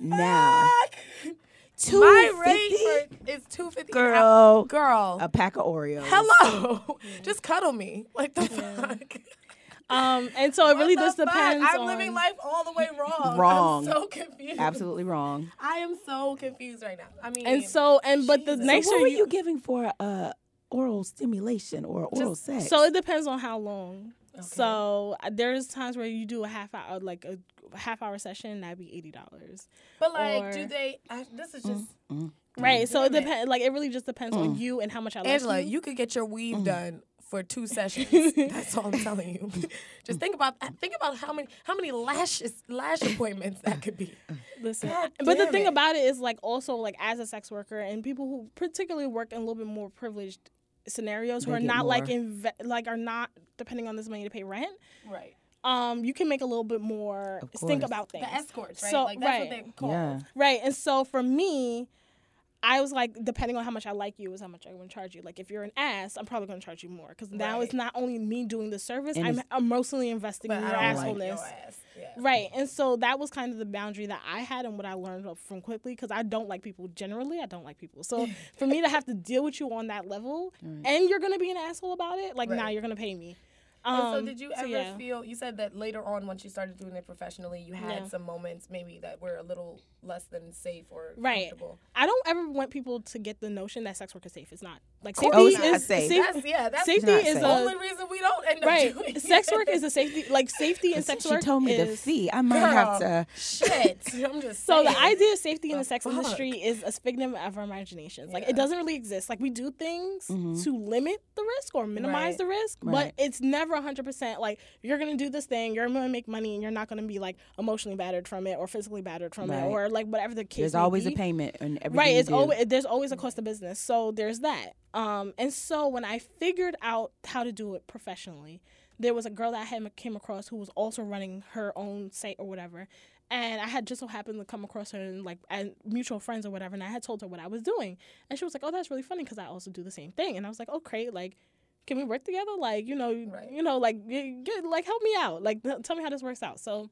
S1: now. Two
S2: My rate for, is two fifty.
S1: girl,
S2: girl.
S1: a pack of Oreos.
S2: Hello. Just cuddle me. Like the fuck.
S3: Um, and so it really just
S2: fuck?
S3: depends
S2: I'm
S3: on.
S2: living life all the way wrong.
S1: Wrong.
S2: I'm so confused.
S1: Absolutely wrong.
S2: I am so confused right now. I mean,
S3: and so, and but the
S2: Jesus.
S1: So
S3: nicer
S1: what were
S3: you,
S1: you giving for uh, oral stimulation or oral
S2: Just-
S1: sex?
S3: So it depends on how long. So uh, there's times where you do a half hour, like a half hour session, and that'd be eighty dollars.
S2: but like, do they? I, this is just
S1: Mm,
S3: Right. So it depends. Like it really just depends on you and how much I like
S2: Angela.
S3: you.
S2: You could get your weave
S1: Mm.
S2: done for two [LAUGHS] sessions. That's all I'm telling you. [LAUGHS] just think about think about how many how many lashes lash appointments that could be.
S3: Listen,
S2: God
S3: but the
S2: damn
S3: thing about it is like also like as a sex worker and people who particularly work in a little bit more privileged scenarios who
S1: They
S3: are
S1: get
S3: not like
S1: more.
S3: inve- like are not depending on this money to pay rent.
S2: Right.
S3: Um, you can make a little bit more think about things.
S2: The escorts, right?
S3: So-
S2: like that's
S3: right.
S2: what they call.
S1: yeah.
S3: Right. And so for me, I was like, depending on how much I like you, is how much I'm to charge you. Like, if you're an ass, I'm probably going to charge you more because now
S2: Right.
S3: it's not only me doing the service,
S1: And
S3: I'm emotionally investing in your
S2: don't like
S3: assholeness.
S2: your ass. Yeah.
S3: Right. And so that was kind of the boundary that I had and what I learned from quickly because I don't like people generally. I don't like people. So [LAUGHS] for me to have to deal with you on that level and you're going to be an asshole about it, like, now
S2: Right.
S3: you're going to pay me.
S2: And so
S3: Um,
S2: did you
S3: so
S2: ever
S3: yeah.
S2: feel you said that later on once you started doing it professionally you had
S3: Yeah.
S2: some moments maybe that were a little less than safe or
S3: Right.
S2: comfortable.
S3: I don't ever want people to get the notion that sex work is safe. It's not. like
S2: course
S3: safety
S2: not.
S3: is
S1: Safe.
S3: safe-
S2: That's yeah. That's
S3: safety
S1: not
S3: is
S1: safe.
S2: the only reason we don't end up
S3: right.
S2: doing
S3: Sex work is a [LAUGHS] safety like safety and sex
S1: she
S3: work.
S1: told me the
S3: is,
S1: fee. I might have to.
S2: Shit. [LAUGHS] I'm just
S3: So
S2: saying.
S3: the idea of safety in
S2: The
S3: the sex
S2: fuck?
S3: industry is a figment of our imaginations. Like
S2: Yeah.
S3: it doesn't really exist. Like we do things
S1: Mhm.
S3: to limit the risk or minimize
S2: Right.
S3: the risk,
S1: Right.
S3: but it's never 100% like you're going to do this thing, you're going to make money and you're not going to be like emotionally battered from it or physically battered from
S1: Right.
S3: it or like whatever the case
S1: There's
S3: may
S1: always a payment and everything.
S3: Right, it's always there's always a cost of business. So there's that. Um, and so when I figured out how to do it professionally, there was a girl that I had came across who was also running her own site or whatever. And I had just so happened to come across her and like and mutual friends or whatever. And I had told her what I was doing, and she was like, "Oh, that's really funny because I also do the same thing." And I was like, "Oh, great! Like, can we work together? Like, you know,
S2: Right.
S3: you know, like, get, get, like help me out. Like, tell me how this works out." So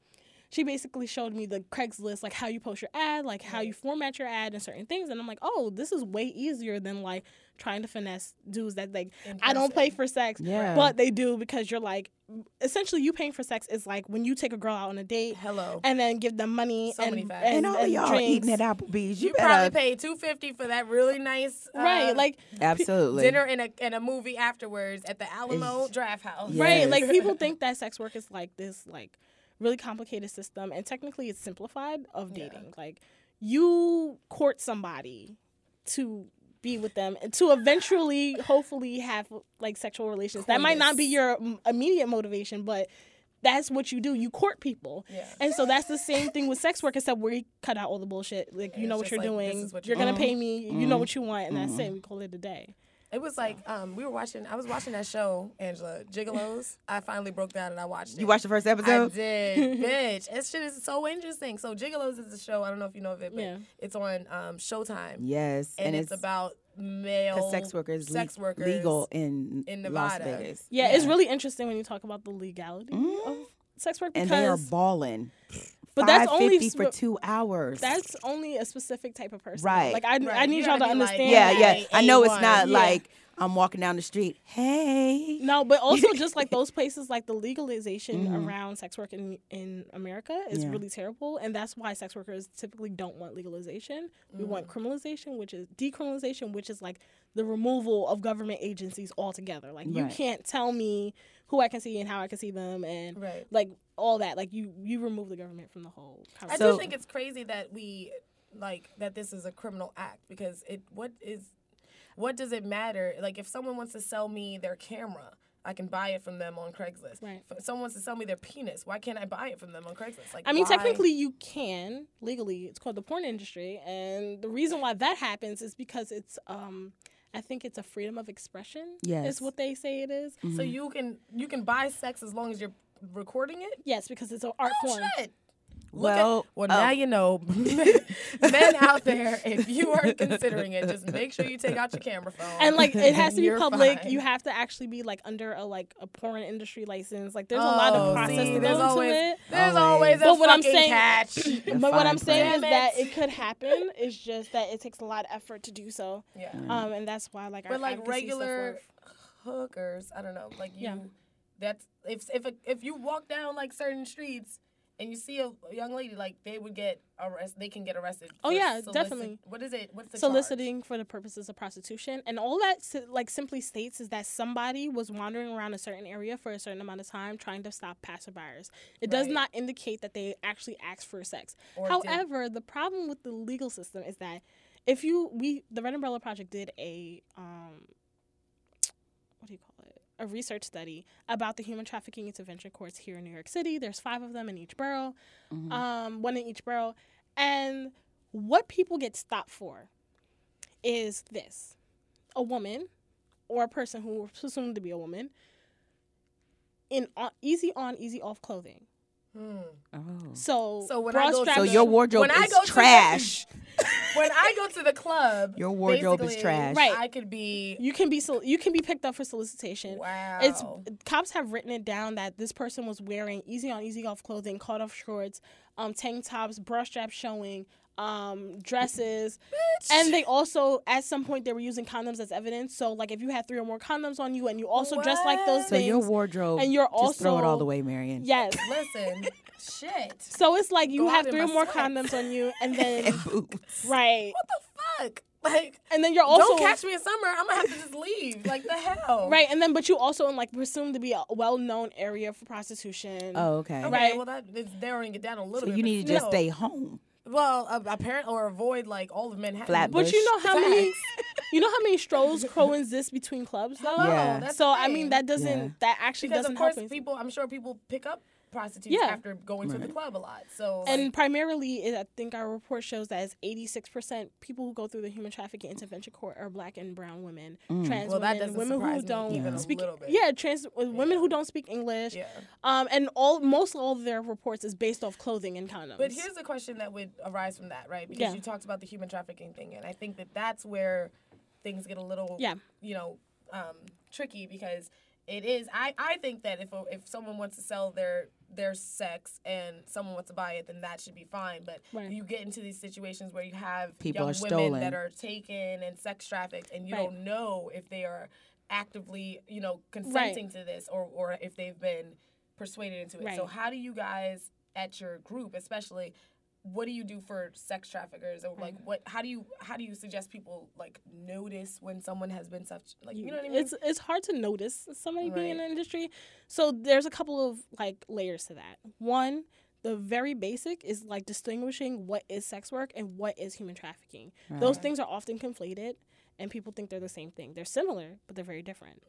S3: she basically showed me the Craigslist, like how you post your ad, like how you format your ad and certain things. And I'm like, oh, this is way easier than like trying to finesse dudes that like I don't pay for sex,
S1: Yeah.
S3: but they do because you're like, essentially you paying for sex is like when you take a girl out on a date
S2: Hello.
S3: and then give them money
S2: So
S3: and
S2: many
S3: and,
S1: and all
S3: and
S1: y'all
S3: drinks.
S1: eating at Applebee's. You,
S2: You
S1: better
S2: probably paid two fifty for that really nice uh,
S3: right, like
S1: absolutely
S2: dinner and a and a movie afterwards at the Alamo Drafthouse.
S1: Yeah.
S3: Right. Like people [LAUGHS] think that sex work is like this like really complicated system and technically it's simplified of
S2: Yeah.
S3: dating. Like you court somebody to be with them and to eventually hopefully have like sexual relations. That might not be your mm, immediate motivation, but that's what you do. You court people.
S2: Yeah.
S3: And so that's the same thing with sex work, except we cut out all the bullshit. Like you know what you're
S2: like,
S3: doing.
S2: what
S3: you're
S2: you're
S3: gonna pay me. You know what you want, and that's it. We call it a day.
S2: It was like um, we were watching. I was watching that show, Angela Gigolos. I finally broke down and I watched it.
S1: you watched the first
S2: I
S1: episode
S2: did, [LAUGHS] bitch. That shit is so interesting. So Gigolos is a show. I don't know if you know of it, but
S3: Yeah.
S2: it's on um, Showtime,
S1: yes
S2: and, it's, about male
S1: sex workers
S2: sex workers
S1: legal in
S2: in
S1: Las
S2: Nevada.
S1: Vegas
S3: Yeah, it's really interesting when you talk about the legality of sex work
S1: and
S3: because
S1: they are balling
S3: But that's only
S1: 550 for two hours
S3: that's only a specific type of person.
S1: Right.
S3: Like I, I need
S2: You
S3: y'all to
S2: gotta like-
S3: understand.
S1: yeah
S3: that.
S1: yeah i know it's not
S3: Yeah.
S1: like i'm walking down the street hey
S3: No, but [LAUGHS] also just like those places, like the legalization
S1: Mhm.
S3: around sex work in in America is
S1: Yeah.
S3: really terrible, and that's why sex workers typically don't want legalization. We want
S2: Mm.
S3: criminalization, which is decriminalization, which is like the removal of government agencies altogether. Like you can't tell me who I can see and how I can see them, and
S2: Right.
S3: like all that. Like you you remove the government from the whole.
S2: I
S3: conversation.
S2: do think it's crazy that we like that this is a criminal act because it what is what does it matter? Like if someone wants to sell me their camera, I can buy it from them on Craigslist.
S3: Right.
S2: If someone wants to sell me their penis, why can't I buy it from them on Craigslist? Like
S3: I mean,
S2: why-
S3: technically, you can legally. It's called the porn industry, and the reason why that happens is because it's, um, I think it's a freedom of expression.
S1: Yes.
S3: is what they say it is.
S2: So you can you can buy sex as long as you're recording it.
S3: Yes, because it's an art
S2: Oh
S3: form.
S2: shit! Look
S1: Well,
S2: at, well
S1: oh.
S2: now you know, [LAUGHS] men out there. If you are considering it, just make sure you take out your camera phone.
S3: And like it has to be public.
S2: fine.
S3: You have to actually be like under a like a porn industry license. Like there's a lot of
S2: Oh,
S3: process
S2: see,
S3: to
S2: there's
S3: go into it.
S2: There's
S1: Always.
S2: always a
S3: But what I'm
S2: fucking
S3: saying-
S2: catch. [LAUGHS]
S3: But what I'm saying
S2: print.
S3: is that
S2: it.
S3: it could happen. It's just that it takes a lot of effort to do so.
S2: yeah.
S3: Um, and that's why like our
S2: But like
S3: advocacy and so
S2: regular hookers, I don't know. Like you,
S3: Yeah.
S2: That's if if a, if you walk down like certain streets and you see a, young lady, like they would get arrested. They can get arrested.
S3: Oh, yeah,
S2: solicit-
S3: definitely.
S2: What is it? What's the
S3: soliciting for the purposes of prostitution and all that like simply states is that somebody was wandering around a certain area for a certain amount of time trying to stop passerbyers it does not indicate that they actually asked for sex
S2: Or did-
S3: however the problem with the legal system is that if you we the red umbrella project did a um what do you call it a research study about the human trafficking intervention courts here in new york city there's five of them in each borough
S1: Mhm.
S3: um, one in each borough. And what people get stopped for is this a woman or a person who is presumed to be a woman in on, easy on, easy off clothing.
S2: Hmm.
S1: oh.
S3: So,
S2: So when
S3: bra
S2: I go to-
S1: so your wardrobe
S2: When I
S1: is
S2: go the-
S1: trash [LAUGHS]
S2: When I go to the club, [LAUGHS]
S1: Your wardrobe is trash.
S3: Right.
S2: I could be.
S3: you can be sol- you can be picked up for solicitation.
S2: Wow.
S3: It's cops have written it down that this person was wearing easy on, easy off clothing, cut off shorts, um, tank tops, bra straps showing, um, dresses, and they also at some point they were using condoms as evidence. So like if you had three or more condoms on you and you also dress like those
S2: What?
S1: so
S3: things,
S1: your wardrobe
S3: and you're
S1: just throw it all the way marion
S3: yes.
S2: Listen, shit.
S3: So it's like you
S2: Go
S3: have three or more
S2: sweats.
S3: condoms on you, and [LAUGHS] then
S1: and boots
S3: right.
S2: What the fuck? Like,
S3: and then you're also
S2: don't catch me in summer. I'm gonna have to just leave. Like the hell.
S3: right, and then but you also in like presumed to be a well-known area for prostitution.
S1: Oh, okay.
S2: Okay,
S3: Right.
S2: well that is narrowing it down a little
S1: So
S2: bit.
S1: you need to just
S2: still.
S1: stay home.
S2: Well, uh, apparently, or avoid like all of Manhattan.
S1: Flatbush.
S3: But you know how many,
S2: Facts. [LAUGHS]
S3: you know how many strolls [LAUGHS] coexist between clubs though.
S2: Hello,
S1: Yeah.
S2: that's
S3: So
S2: the
S3: I mean that doesn't
S1: Yeah.
S3: that actually
S2: because
S3: doesn't
S2: of course
S3: help
S2: people. I'm sure people pick up prostitutes
S3: Yeah.
S2: after going to the club a lot. So
S3: And
S2: like,
S3: primarily, it, I think our report shows that it's 86% people who go through the human trafficking intervention court are black and brown women, trans
S2: Well, that
S3: women,
S2: doesn't
S3: women who
S2: me
S3: don't
S2: even a
S3: speak.
S2: little bit.
S3: Yeah, trans uh, women who don't speak English.
S2: yeah.
S3: Um, and all most all of their reports is based off clothing and condoms.
S2: But here's a question that would arise from that, right? Because
S3: Yeah.
S2: you talked about the human trafficking thing, and I think that that's where things get a little,
S3: Yeah.
S2: you know, um, tricky because it is. I, I think that if a, if someone wants to sell their their sex and someone wants to buy it, then that should be fine. But
S3: Right.
S2: you get into these situations where you have
S1: People
S2: young
S1: are
S2: women
S1: stolen.
S2: that are taken and sex trafficked, and you
S3: Right.
S2: don't know if they are actively, you know, consenting to this or or if they've been persuaded into it. So how do you guys at your group, especially? What do you do for sex traffickers or like mm. what how do you how do you suggest people like notice when someone has been such like you know what I mean?
S3: It's it's hard to notice somebody being in the industry. So there's a couple of like layers to that. One, the very basic is like distinguishing what is sex work and what is human trafficking. Those things are often conflated and people think they're the same thing. They're similar, but they're very different.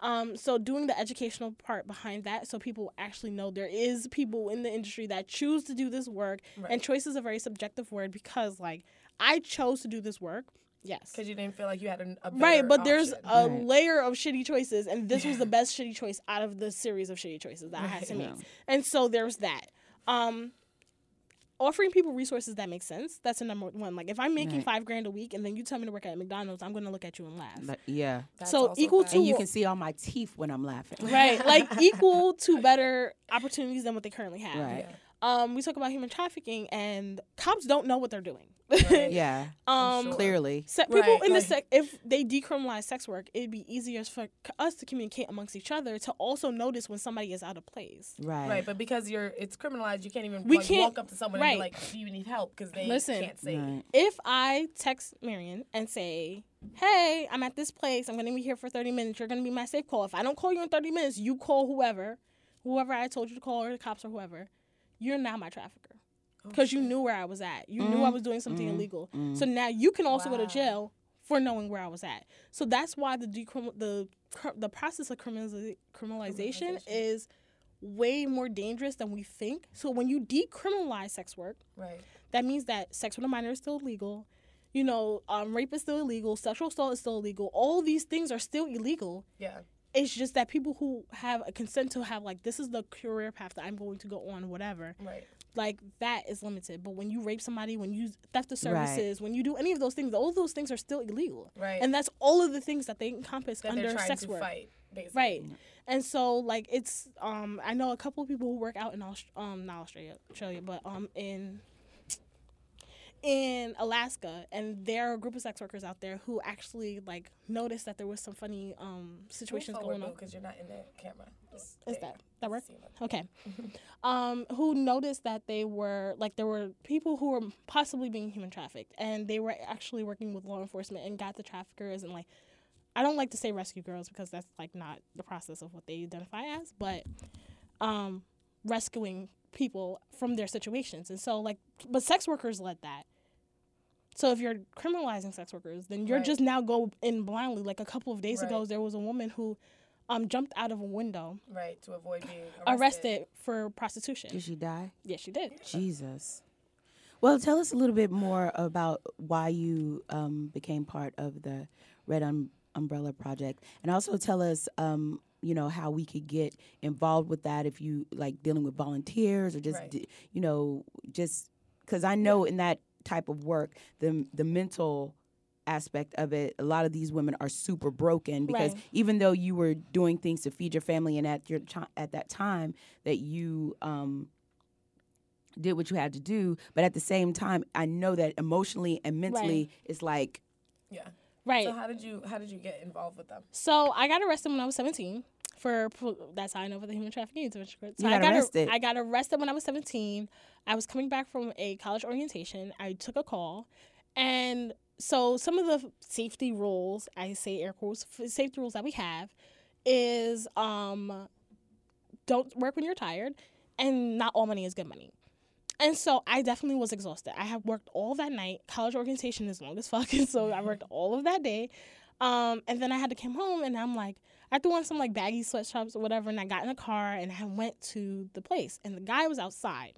S3: Um, so doing the educational part behind that so people actually know there is people in the industry that choose to do this work and choice is a very subjective word because like I chose to do this work. Yes.
S2: because you didn't feel like you had an, a
S3: Right,
S2: better
S3: but there's a
S1: Right.
S3: layer of shitty choices, and this was the best shitty choice out of the series of shitty choices that I had [LAUGHS] to make. And so there's that. Um, offering people resources that make sense. That's the number one. Like if I'm making
S1: Right.
S3: five grand a week, and then you tell me to work at McDonald's, I'm gonna look at you and laugh.
S1: But yeah.
S2: That's
S3: so equal
S2: fact.
S3: to
S1: And you can see all my teeth when I'm laughing.
S3: right, [LAUGHS] like equal to better opportunities than what they currently have.
S1: Right.
S3: Um, we talk about human trafficking, and cops don't know what they're doing.
S2: Right. [LAUGHS]
S1: Yeah.
S3: um,
S2: sure.
S1: Clearly.
S3: Se- people
S2: Right,
S3: in the sec- if they decriminalize sex work, it'd be easier for c- us to communicate amongst each other to also notice when somebody is out of place.
S1: Right.
S2: Right, but because you're it's criminalized, you can't even
S3: We
S2: like,
S3: can't-
S2: walk up to someone and be like, "Do you need help?" Because they
S3: Listen.
S2: can't say.
S1: Right.
S3: If I text Marion and say, "Hey, I'm at this place. I'm going to be here for 30 minutes. You're going to be my safe call. If I don't call you in 30 minutes, you call whoever, whoever I told you to call, or the cops or whoever. You're now my trafficker."
S2: Oh,
S3: Because you knew where I was at. You knew I was doing something illegal. So now you can also go to jail for knowing where I was at. So that's why the decrim- the cr- the process of criminaliza- criminalization is way more dangerous than we think. So when you decriminalize sex work,
S2: Right.
S3: that means that sex with a minor is still illegal. You know, um, rape is still illegal. Sexual assault is still illegal. All these things are still illegal.
S2: Yeah.
S3: It's just that people who have a consent to have like this is the career path that I'm going to go on, whatever.
S2: Right.
S3: Like that is limited. But when you rape somebody, when you theft of
S1: Right.
S3: services, when you do any of those things, all those things are still illegal.
S2: Right.
S3: And that's all of the things that they encompass
S2: that
S3: under
S2: they're
S3: sex
S2: to
S3: work.
S2: fight, basically.
S3: Right. And so like it's um I know a couple of people who work out in Aust- um not Australia, Australia, but um in in Alaska and there are a group of sex workers out there who actually like noticed that there was some funny um situations going on.
S2: because you're not in the camera. Just
S3: Is
S2: there.
S3: that that work? Okay. [LAUGHS] um, who noticed that they were like there were people who were possibly being human trafficked, and they were actually working with law enforcement and got the traffickers and like. I don't like to say rescue girls because that's like not the process of what they identify as, but um, rescuing people from their situations. And so, like, but sex workers led that. So if you're criminalizing sex workers, then you're
S2: Right.
S3: just now go in blindly. Like a couple of days ago, there was a woman who um, jumped out of a window
S2: Right. To avoid being
S3: arrested,
S2: arrested.
S3: for prostitution.
S1: Did she die?
S3: Yes, she did.
S1: Jesus. Well, tell us a little bit more about why you um, became part of the Red um, Umbrella Project, and also tell us, um, you know, how we could get involved with that. If you like dealing with volunteers or just,
S2: Right.
S1: d- you know, just because I know in that type of work, the the mental aspect of it a lot of these women are super broken because
S3: Right.
S1: even though you were doing things to feed your family and at your ti- at that time that you um did what you had to do, but at the same time, I know that emotionally and mentally, it's like
S2: Yeah.
S3: Right.
S2: So how did you how did you get involved with them?
S3: So I got arrested when I was 17 for that's how I know about the human trafficking. So
S1: You
S3: I
S1: got
S3: got
S1: arrested.
S3: I got arrested when I was 17. I was coming back from a college orientation. I took a call, And so some of the safety rules, I say air quotes, safety rules that we have is um don't work when you're tired and not all money is good money. And so I definitely was exhausted. I have worked all that night. College orientation is long as fuck, [LAUGHS] and so I worked all of that day. Um, and then I had to come home, and I'm like, I threw on some like baggy sweatshops or whatever, and I got in the car and I went to the place, and the guy was outside.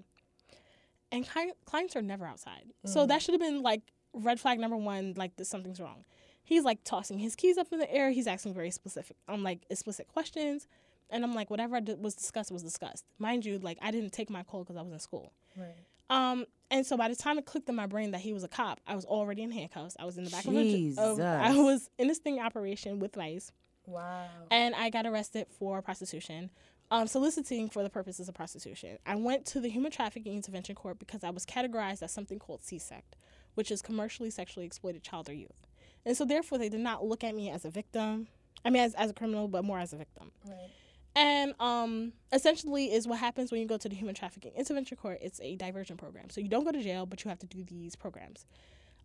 S3: And cli- clients are never outside, so that should have been like red flag number one. Like this, something's wrong. He's like tossing his keys up in the air. He's asking very specific, um, like explicit questions. And I'm like, whatever I did was discussed was discussed. Mind you, like I didn't take my call because I was in school.
S2: Right.
S3: Um, and so by the time it clicked in my brain that he was a cop, I was already in handcuffs. I was in the back of a of, I was in this thing operation with vice,
S2: Wow.
S3: and I got arrested for prostitution, um, soliciting for the purposes of prostitution. I went to the Human Trafficking Intervention Court because I was categorized as something called CSECT, which is commercially sexually exploited child or youth, and so therefore they did not look at me as a victim. I mean, as, as a criminal, but more as a victim.
S2: Right.
S3: And um, essentially, is what happens when you go to the Human Trafficking Intervention Court. It's a diversion program, so you don't go to jail, but you have to do these programs.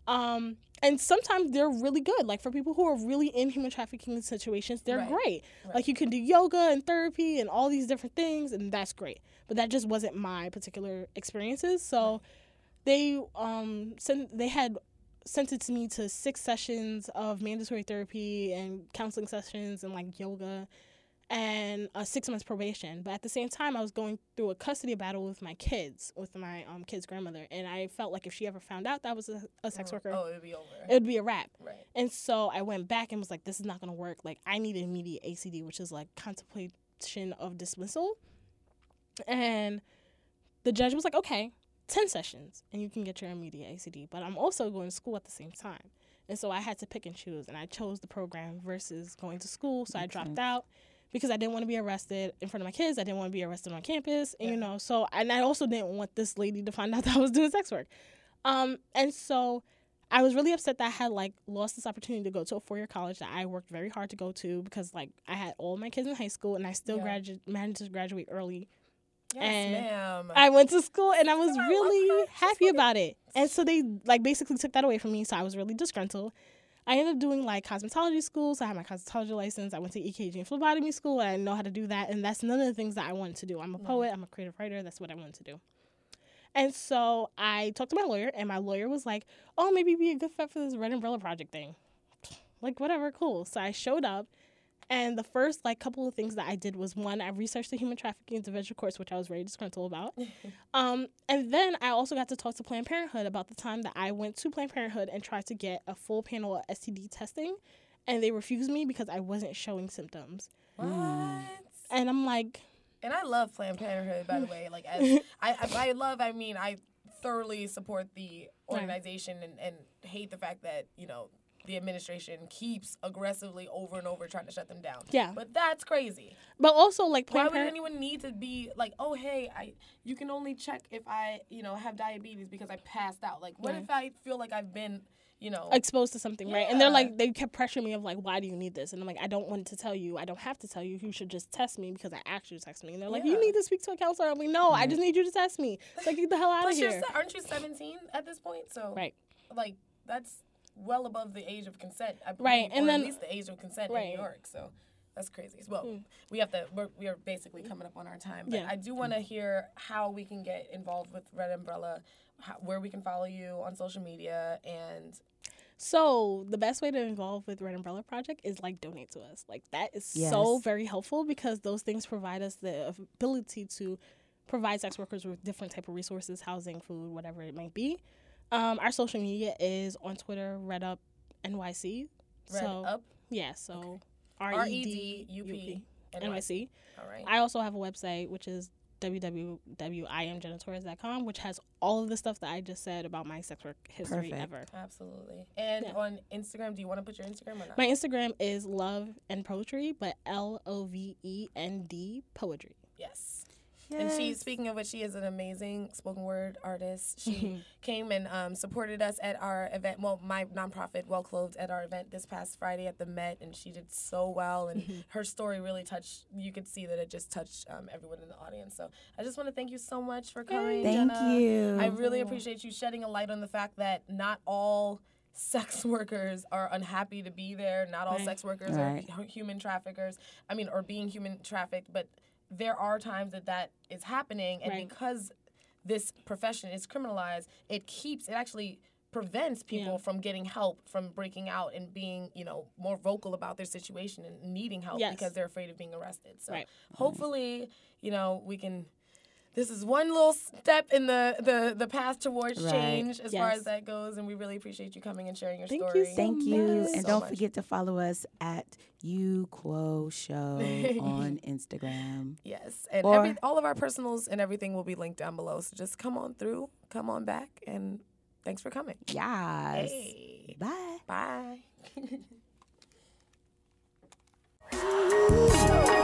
S3: Um, and sometimes they're really good. Like for people who are really in human trafficking situations, they're
S2: Right.
S3: great.
S2: Right.
S3: Like you can do yoga and therapy and all these different things, and that's great. But that just wasn't my particular experiences. So they um sent they had sentenced me to six sessions of mandatory therapy and counseling sessions and like yoga and a six months probation. But at the same time, I was going through a custody battle with my kids, with my um, kid's grandmother, and I felt like if she ever found out that I was a, a sex worker,
S2: Oh, it'd be over.
S3: it would be a wrap.
S2: right.
S3: And so I went back and was like, this is not going to work. Like, I need immediate ACD, which is like contemplation of dismissal. And the judge was like, okay, 10 sessions and you can get your immediate ACD. But I'm also going to school at the same time. And so I had to pick and choose. And I chose the program versus going to school. So I dropped out because I didn't want to be arrested in front of my kids. I didn't want to be arrested on campus. And, you know, so, and I also didn't want this lady to find [LAUGHS] out that I was doing sex work. Um, and so I was really upset that I had like lost this opportunity to go to a four year college that I worked very hard to go to because like I had all my kids in high school and I still
S2: Yeah.
S3: gradu- managed to graduate early.
S2: Yes,
S3: And
S2: ma'am.
S3: I went to school and I was really. Happy about it. And so they like basically took that away from me, so I was really disgruntled. I ended up doing like cosmetology school, so I had my cosmetology license. I went to EKG and phlebotomy school, and I know how to do that. And that's none of the things that I wanted to do. I'm a poet, I'm a creative writer. That's what I wanted to do. And so I talked to my lawyer, and my lawyer was like, "Oh, maybe be a good fit for this Red Umbrella Project thing." Like whatever, cool. So I showed up, and the first like couple of things that I did was one, I researched the human trafficking intervention course, which I was very disgruntled about. [LAUGHS] um, and then I also got to talk to Planned Parenthood about the time that I went to Planned Parenthood and tried to get a full panel of STD testing, and they refused me because I wasn't showing symptoms.
S2: what?
S3: And I'm like,
S2: And I love Planned Parenthood, by the way. Like, as, [LAUGHS] I, I, I love. I mean, I thoroughly support the organization and, and hate the fact that you know the administration keeps aggressively over and over trying to shut them down.
S3: Yeah.
S2: But that's crazy.
S3: but also like
S2: Why would
S3: Parenthood.
S2: anyone need to be like, oh hey, I you can only check if I you know have diabetes because I passed out. Like, what
S3: Right.
S2: if I feel like I've been you know
S3: exposed to something, right? And they're like, they kept pressuring me of like, why do you need this? And I'm like, I don't want to tell you. I don't have to tell you. You should just test me because I asked you to test me. And they're like,
S2: Yeah.
S3: you need to speak to a counselor. I'm like, no, I just need you to test me. It's like, get the hell [LAUGHS] out of
S2: Plus, you're,
S3: here.
S2: se- aren't you 17 at this point? So
S3: Right.
S2: like that's well above the age of consent. I believe,
S3: Right, and
S2: or
S3: then-
S2: at least the age of consent in New York. So that's crazy. Well, hmm. we have to. We're, we are basically coming up on our time. But
S3: Yeah.
S2: I do want to hear how we can get involved with Red Umbrella, how, where we can follow you on social media, and
S3: So the best way to involve with Red Umbrella Project is like donate to us. Like that is so very helpful because those things provide us the ability to provide sex workers with different type of resources, housing, food, whatever it might be. Um, our social media is on Twitter, Red Up NYC.
S2: Red
S3: so
S2: Up
S3: yeah, so
S2: R
S3: R
S2: E D
S3: D
S2: U
S3: U
S2: P
S3: P
S2: N Y C.
S3: NYC.
S2: All right.
S3: I also have a website which is www.imgenitours.com, which has all of the stuff that I just said about my sex work history
S1: Perfect.
S3: ever.
S2: Absolutely. And
S3: Yeah.
S2: on Instagram, do you want to put your Instagram or not?
S3: My Instagram is love and poetry, but L O V E N D poetry.
S2: yes. And she, speaking of which, she is an amazing spoken word artist. She [LAUGHS] came and um, supported us at our event. Well, my nonprofit, Well Clothed, at our event this past Friday at the Met, and she did so well. And [LAUGHS] her story really touched. You could see that it just touched um, everyone in the audience. So I just want to thank you so much for coming.
S1: Thank
S2: Jenna.
S1: you.
S2: I really appreciate you shedding a light on the fact that not all sex [LAUGHS] workers are unhappy to be there. Not all
S3: Right.
S2: sex workers
S1: Right.
S2: are human traffickers. I mean, or being human trafficked, but there are times that that is happening, and
S3: Right.
S2: because this profession is criminalized, it keeps it actually prevents people
S3: Yeah.
S2: from getting help, from breaking out and being, you know, more vocal about their situation and needing help
S3: Yes.
S2: because they're afraid of being arrested. So
S3: Right.
S2: hopefully, you know, we can this is one little step in the the, the path towards
S1: Right.
S2: change as far as that goes and we really appreciate you coming and sharing your
S3: Thank you
S2: story
S3: so
S1: Thank you.
S3: much.
S1: And
S2: So
S1: don't
S2: much.
S1: forget to follow us at UQuo Show [LAUGHS] on Instagram.
S2: yes and
S1: Or-
S2: every, all of our personals and everything will be linked down below so just come on through come on back and thanks for coming
S1: Yes.
S2: hey
S1: Bye.
S2: bye [LAUGHS]